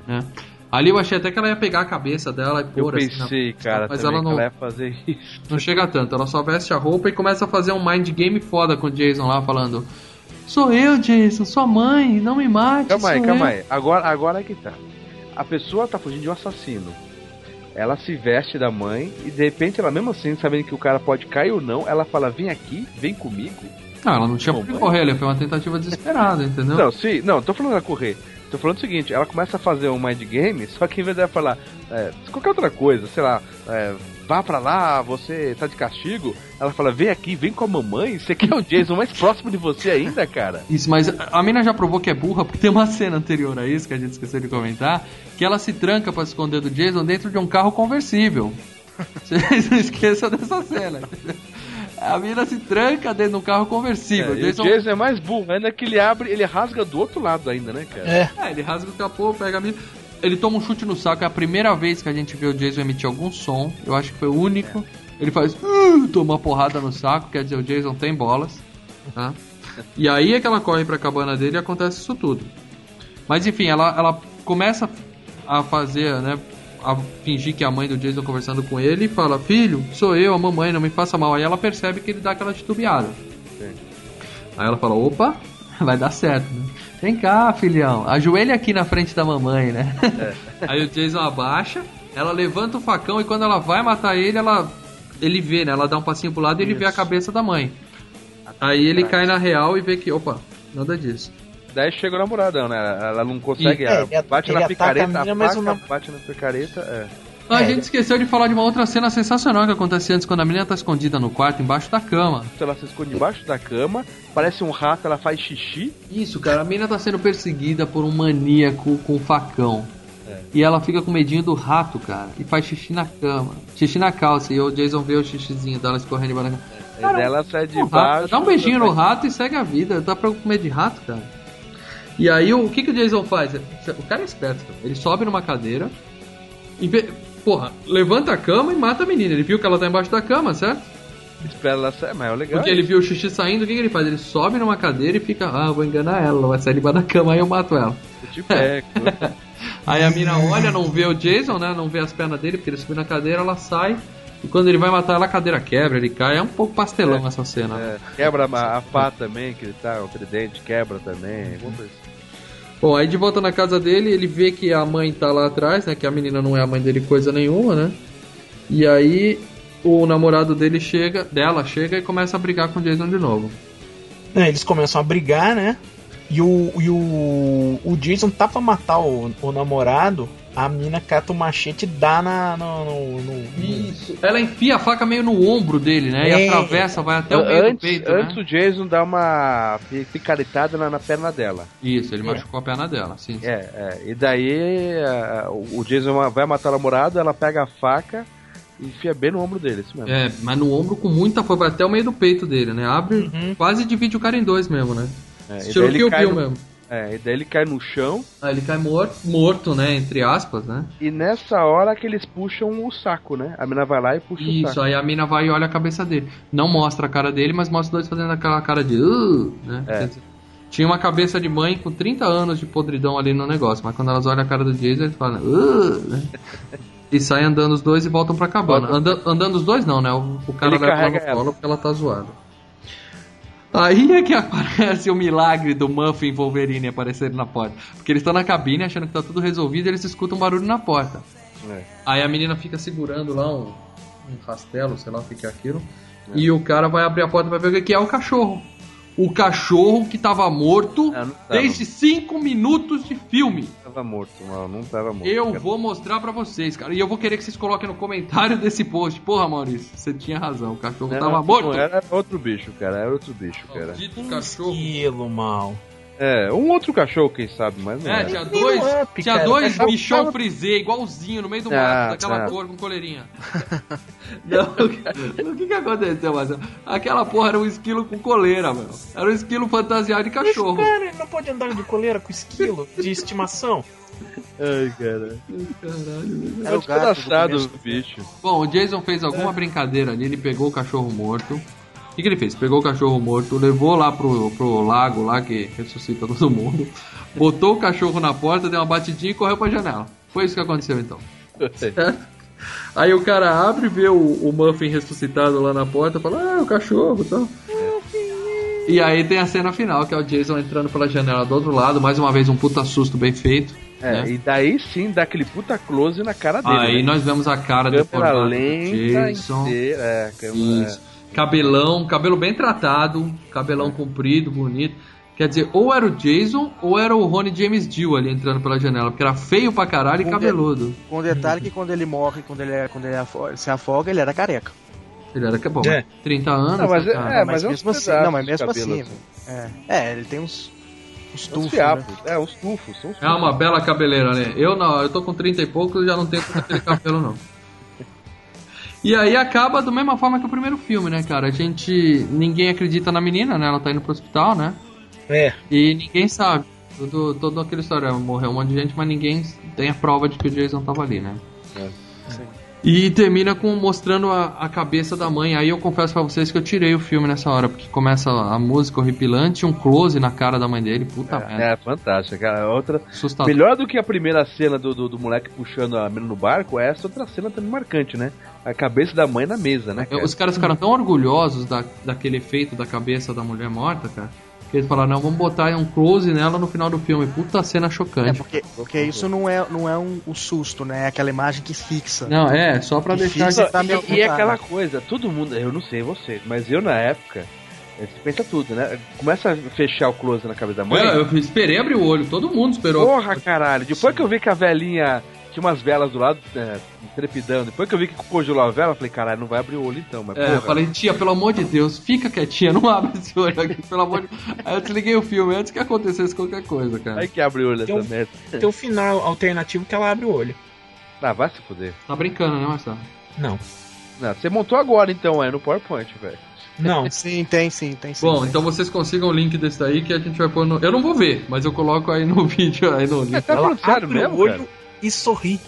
Né? Ali eu achei até que ela ia pegar a cabeça dela e Eu pôr assim na- pensei, cara, mas ela não, ela ia fazer isso. não chega tanto, ela só veste a roupa e começa a fazer um mind game foda com o Jason lá, falando: Sou eu, Jason, sua mãe, não me mate. Calma aí, calma eu." aí. Agora, agora é que tá. A pessoa tá fugindo de um assassino. Ela se veste da mãe e de repente ela mesmo assim, sabendo que o cara pode cair ou não, ela fala, vem aqui, vem comigo. Não, ela não tinha por que correr, ali, foi uma tentativa desesperada, entendeu? Não, sim, não, tô falando ela correr. Tô falando o seguinte, ela começa a fazer um mind game, só que em vez dela falar é, qualquer outra coisa, sei lá, é, vá pra lá, você tá de castigo, ela fala, vem aqui, vem com a mamãe, você quer o Jason mais próximo de você ainda, cara? Isso, mas a mina já provou que é burra, porque tem uma cena anterior a isso que a gente esqueceu de comentar, que ela se tranca pra esconder do Jason dentro de um carro conversível. Vocês não esqueçam dessa cena. A mina se tranca dentro de um carro conversível. É, o Jason é mais burro, ainda que ele abre, ele rasga do outro lado ainda, né, cara? É. É, ele rasga o capô, pega a mina. Ele toma um chute no saco, é a primeira vez que a gente vê o Jason emitir algum som. Eu acho que foi o único. Ele faz. "Uh", toma uma porrada no saco, quer dizer, o Jason tem bolas. Tá? E aí é que ela corre pra cabana dele e acontece isso tudo. Mas enfim, ela, ela começa a fazer, né? A fingir que é a mãe do Jason conversando com ele e fala: Filho, sou eu, a mamãe, não me faça mal. Aí ela percebe que ele dá aquela titubeada. Aí ela fala: opa, vai dar certo, né? Vem cá, filhão, ajoelha aqui na frente da mamãe, né? Aí o Jason abaixa, ela levanta o facão e quando ela vai matar ele, ela ele vê, né? Ela dá um passinho pro lado e ele vê a cabeça da mãe. Aí ele cai na real e vê que, opa, nada disso. Daí chega o namoradão, né? Ela não consegue, E- ela É, bate ele na picareta, mina, a mas faca, o nam- bate na picareta, é. Ah, a gente esqueceu de falar de uma outra cena sensacional que acontece antes, quando a menina tá escondida no quarto, embaixo da cama. Ela se esconde debaixo da cama, parece um rato, ela faz xixi. Isso, cara, a menina tá sendo perseguida por um maníaco com um facão. E ela fica com medinho do rato, cara, e faz xixi na cama. Xixi na calça, e o Jason vê o xixizinho dela escorrendo embaixo da cama. E daí ela sai de O rato, baixo. dá um beijinho no rato e segue a vida. Tá pra comer de rato, cara. E aí o, o que, que o Jason faz? O cara é esperto. Ele sobe numa cadeira e porra, levanta a cama e mata a menina. Ele viu que ela tá embaixo da cama, certo? Espera ela sair, mas é legal. Porque ele viu o xixi saindo, o que, que ele faz? Ele sobe numa cadeira e fica, ah, vou enganar ela, ela vai sair debaixo da cama, aí eu mato ela. É, Aí a mina olha, não vê o Jason, né? Não vê as pernas dele, porque ele subiu na cadeira, ela sai. E quando ele vai matar ela, a cadeira quebra, ele cai. É um pouco pastelão essa cena. É, quebra a, a pá também, que ele tá, o tridente quebra também. alguma coisa assim. Bom, aí de volta na casa dele, ele vê que a mãe tá lá atrás, né? Que a menina não é a mãe dele coisa nenhuma, né? E aí o namorado dele chega, dela chega e começa a brigar com o Jason de novo. É, eles começam a brigar, né? E o, e o, o Jason tá pra matar o, o namorado, a mina cata o machete e dá na, no, no, no- Isso. Ela enfia a faca meio no ombro dele, né? E É. atravessa, vai até o meio do antes, peito, antes né? o Jason dá uma pi- picaretada na, na perna dela. Isso, ele machucou a perna dela, sim. sim. É, é. E daí a- o Jason vai matar o namorado, ela pega a faca e enfia bem no ombro dele, isso mesmo. É, mas no ombro com muita força, vai até o meio do peito dele, né? Abre, Uhum. quase divide o cara em dois mesmo, né? É, e Estilo Kill Bill no- mesmo. É, e daí ele cai no chão Aí ele cai morto, morto, né? Entre aspas, né? e nessa hora que eles puxam o saco, né? A mina vai lá e puxa o Isso, saco. aí a mina vai e olha a cabeça dele. Não mostra a cara dele, mas mostra os dois fazendo aquela cara de. "Uh", né? É. Tinha uma cabeça de mãe com 30 anos de podridão ali no negócio, mas quando elas olham a cara do Jason, eles falam. "Uh", né? E saem andando os dois e voltam pra cabana. Anda- andando os dois não, né? O, o cara Ele leva ela no colo porque ela tá zoada. Aí é que aparece o milagre do Muffin e Wolverine aparecerem na porta. Porque eles estão na cabine achando que tá tudo resolvido e eles escutam um barulho na porta. É. Aí a menina fica segurando lá um, um rastelo, sei lá o que é aquilo. E o cara vai abrir a porta pra ver o que é o cachorro. O cachorro que tava morto Ah, não tava. desde 5 minutos de filme. Tava morto, não, não tava morto. Eu cara. vou mostrar pra vocês, cara. E eu vou querer que vocês coloquem no comentário desse post. Porra, Maurício, você tinha razão. O cachorro Não, tava não, morto. Era outro bicho, cara. Era outro bicho, cara. Maldito cachorro. Esquilo, mal. É, um outro cachorro, quem sabe, mas não É, era. tinha dois, up, tinha dois bichão tava- frisê, igualzinho, no meio do Ah, mato, daquela tá. cor, com coleirinha. Não, o que que aconteceu, Marcelo? Aquela porra era um esquilo com coleira, mano. Era um esquilo fantasiado de cachorro. Mas, cara, ele não pode andar de coleira com esquilo de estimação. Ai, cara. Caralho. Era o Muito gato do engraçado começo. o bicho. Bom, o Jason fez alguma brincadeira ali, ele pegou o cachorro morto. O que, que ele fez? Pegou o cachorro morto, levou lá pro, pro lago lá que ressuscita todo mundo, botou o cachorro na porta, deu uma batidinha e correu pra janela. Foi isso que aconteceu então. Certo? Aí o cara abre, vê o, o Muffin ressuscitado lá na porta, fala, ah, o cachorro e tal. E aí tem a cena final, que é o Jason entrando pela janela do outro lado, mais uma vez um puta susto bem feito. É, né? e daí sim dá aquele puta close na cara dele. Aí né? nós vemos a cara câmera deformada do lenta Jason. inteira. É, câmera. Isso. Cabelão, cabelo bem tratado, cabelão comprido, bonito. Quer dizer, ou era o Jason ou era o Rony James Dio ali entrando pela janela, porque era feio pra caralho e Com cabeludo. Com o detalhe que quando ele morre, quando ele, é- quando ele afo- se afoga, ele era careca. Ele era que bom, É. 30 anos. Não, mas né, é- cara? é, mas é uns mesmo assim, não, mas de mesmo cabelo, assim. assim. É, é, ele tem uns, Uns tufos, né? É, uns tufos. São uns É uma bela cabeleira, né? Eu não, eu tô com 30 e pouco e já não tenho aquele cabelo, não. E aí acaba da mesma forma que o primeiro filme, né, cara? A gente. Ninguém acredita na menina, né? Ela tá indo pro hospital, né? É. E ninguém sabe. Todo, todo aquela história, morreu um monte de gente, mas ninguém tem a prova de que o Jason tava ali, né? É. E termina com mostrando a, a cabeça da mãe. Aí eu confesso pra vocês que eu tirei o filme nessa hora, porque começa a música horripilante, um close na cara da mãe dele. Puta merda. É, fantástico, cara. Outra. Assustador. Melhor do que a primeira cena do, do, do moleque puxando a menina no barco, é essa outra cena também marcante, né? A cabeça da mãe na mesa, né? Cara? Os caras ficaram tão orgulhosos da, daquele efeito da cabeça da mulher morta, cara. Que eles falaram, não, vamos botar um close nela no final do filme. Puta cena É, chocante. porque, porque isso não é, não é um, um susto, né? É aquela imagem que fixa. Não, é, só pra deixar. Aqui- tá e, e é apontado. aquela coisa, todo mundo, eu não sei você, mas eu na época, você pensa tudo, né? Começa a fechar o close na cabeça da mãe. Eu, eu esperei abrir o olho, todo mundo esperou. Porra, caralho. Depois que eu vi que a velhinha tinha umas velas do lado, é, trepidando, depois que eu vi que congelou a vela, eu falei, caralho, não vai abrir o olho então, mas É, eu porra. falei, tia, pelo amor de Deus, fica quietinha, não abre esse olho aqui, pelo amor de Aí eu desliguei o filme antes que acontecesse qualquer coisa, cara. Aí que abre o olho Tem essa um- merda. Tem um final alternativo que ela abre o olho. Ah, vai se fuder. Tá brincando, né, Marcelo? Não. Não, você montou agora então, é no PowerPoint, velho. Não. Sim, tem sim, tem sim. Bom, tem. então vocês consigam o link desse daí que a gente vai pôr no. Eu não vou ver, mas eu coloco aí no vídeo, aí no link. Tá Ela falando sério abre mesmo, o olho cara? E sorri.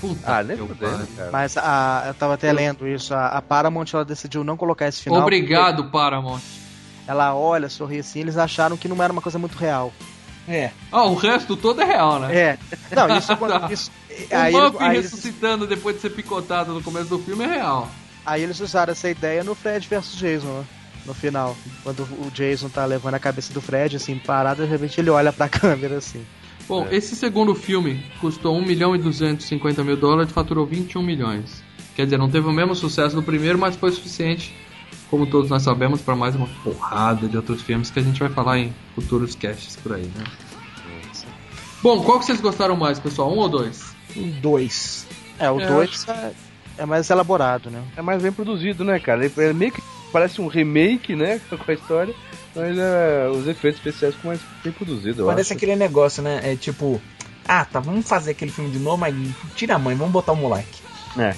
Puta Ah, nem fudendo, cara. Mas a, eu tava até lendo isso, a, a Paramount ela decidiu não colocar esse final. Obrigado, Paramount. porque Ela olha, sorri assim, eles acharam que não era uma coisa muito real. É. Ah, o resto todo é real, né? É. Não, isso, isso o aí, Muffin aí, ressuscitando depois de ser picotado no começo do filme é real. aí eles usaram essa ideia no Fred vs Jason, né? No final. Quando o Jason tá levando a cabeça do Fred, assim, parado, de repente ele olha pra câmera, assim. Bom, esse segundo filme custou 1 milhão e 250 mil dólares e faturou 21 milhões. Quer dizer, não teve o mesmo sucesso do primeiro, mas foi suficiente, como todos nós sabemos, para mais uma porrada de outros filmes que a gente vai falar em futuros casts por aí, né? Bom, qual que vocês gostaram mais, pessoal? Um ou dois? Um dois. É, o É, 2 é, é mais elaborado, né? É mais bem produzido, né, cara? Ele é meio que parece um remake, né, com a história, mas é, os efeitos especiais ficam mais bem produzidos, eu Parece acho. aquele negócio, né? É tipo, ah, tá, vamos fazer aquele filme de novo, mas tira a mãe, vamos botar o moleque. É.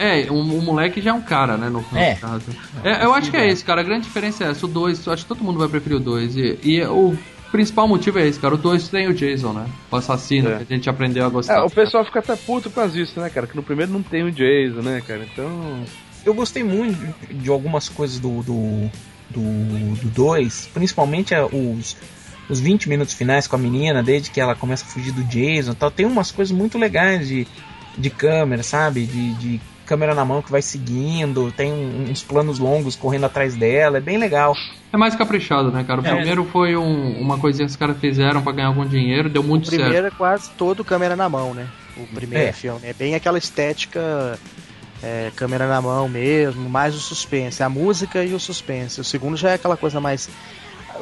É, o, o moleque já é um cara, né, no, no É. caso. É, eu acho que é esse, cara. A grande diferença é essa. O 2, eu acho que todo mundo vai preferir o 2. E, e o principal motivo é esse, cara. O 2 tem o Jason, né? O assassino, É. que a gente aprendeu a gostar. É, o pessoal fica até puto com as isso, né, cara? Que no primeiro não tem o Jason, né, cara? Então. Eu gostei muito de algumas coisas do do do 2, principalmente a- os os 20 minutos finais com a menina, desde que ela começa a fugir do Jason e tal, tem umas coisas muito legais de, de câmera, sabe? De, de câmera na mão que vai seguindo, tem um- uns planos longos correndo atrás dela, é bem legal. É mais caprichado, né, cara? O É. primeiro foi um- uma coisinha que os caras fizeram pra ganhar algum dinheiro, deu O muito certo. primeiro é quase todo câmera na mão, né? O primeiro É. filme. É bem aquela estética é, câmera na mão mesmo, mais o suspense, a música e o suspense. O segundo já é aquela coisa mais.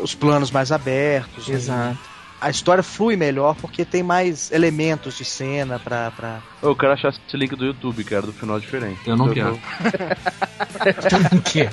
os planos mais abertos. né? Exato. A história flui melhor porque tem mais elementos de cena pra. pra... Eu quero achar esse link do YouTube, cara, do final diferente. Eu não Eu quero. Eu não quero.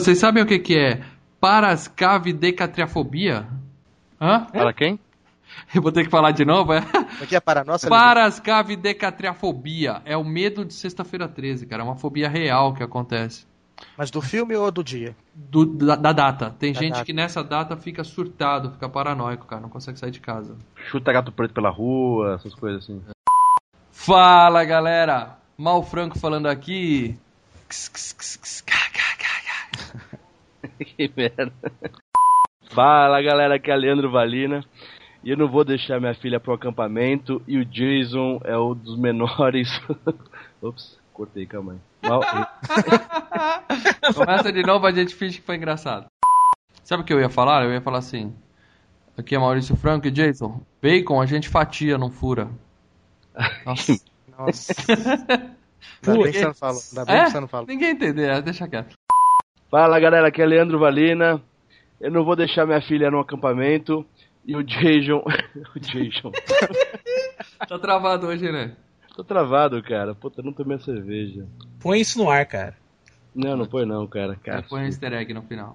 Vocês sabem o que, que é parascavidecatriafobia? Hã? Para quem? Eu vou ter que falar de novo, é? Aqui é para nossa. Parascavidecatriafobia. É o medo de sexta-feira 13, cara. É uma fobia real que acontece. Mas do filme ou do dia? Do- da, da data. Tem Da gente data. que nessa data fica surtado, fica paranoico, cara. Não consegue sair de casa. Chuta gato preto pela rua, essas coisas assim. Fala, galera! Mal Franco falando aqui. Ks, ks, ks, que merda. Fala galera, aqui é Leandro Valina. E eu não vou deixar minha filha pro acampamento. E o Jason é um dos menores. Ops, cortei, calma aí. Mal- Começa de novo, a gente finge que foi engraçado. Sabe o que eu ia falar? Eu ia falar assim: Aqui é Maurício Franco e Jason. Bacon a gente fatia, não fura. Nossa. Nossa. Ainda bem que você não falou. Ainda bem É? que você não falou. Ninguém entendeu, deixa quieto. Fala galera, aqui é Leandro Valina. Eu não vou deixar minha filha no acampamento. E o Jason. o Jason. Tá travado hoje, né? Tô travado, cara. Puta, não tomei a cerveja. Põe isso no ar, cara. Não, não foi não, cara. cara Põe um easter egg no final.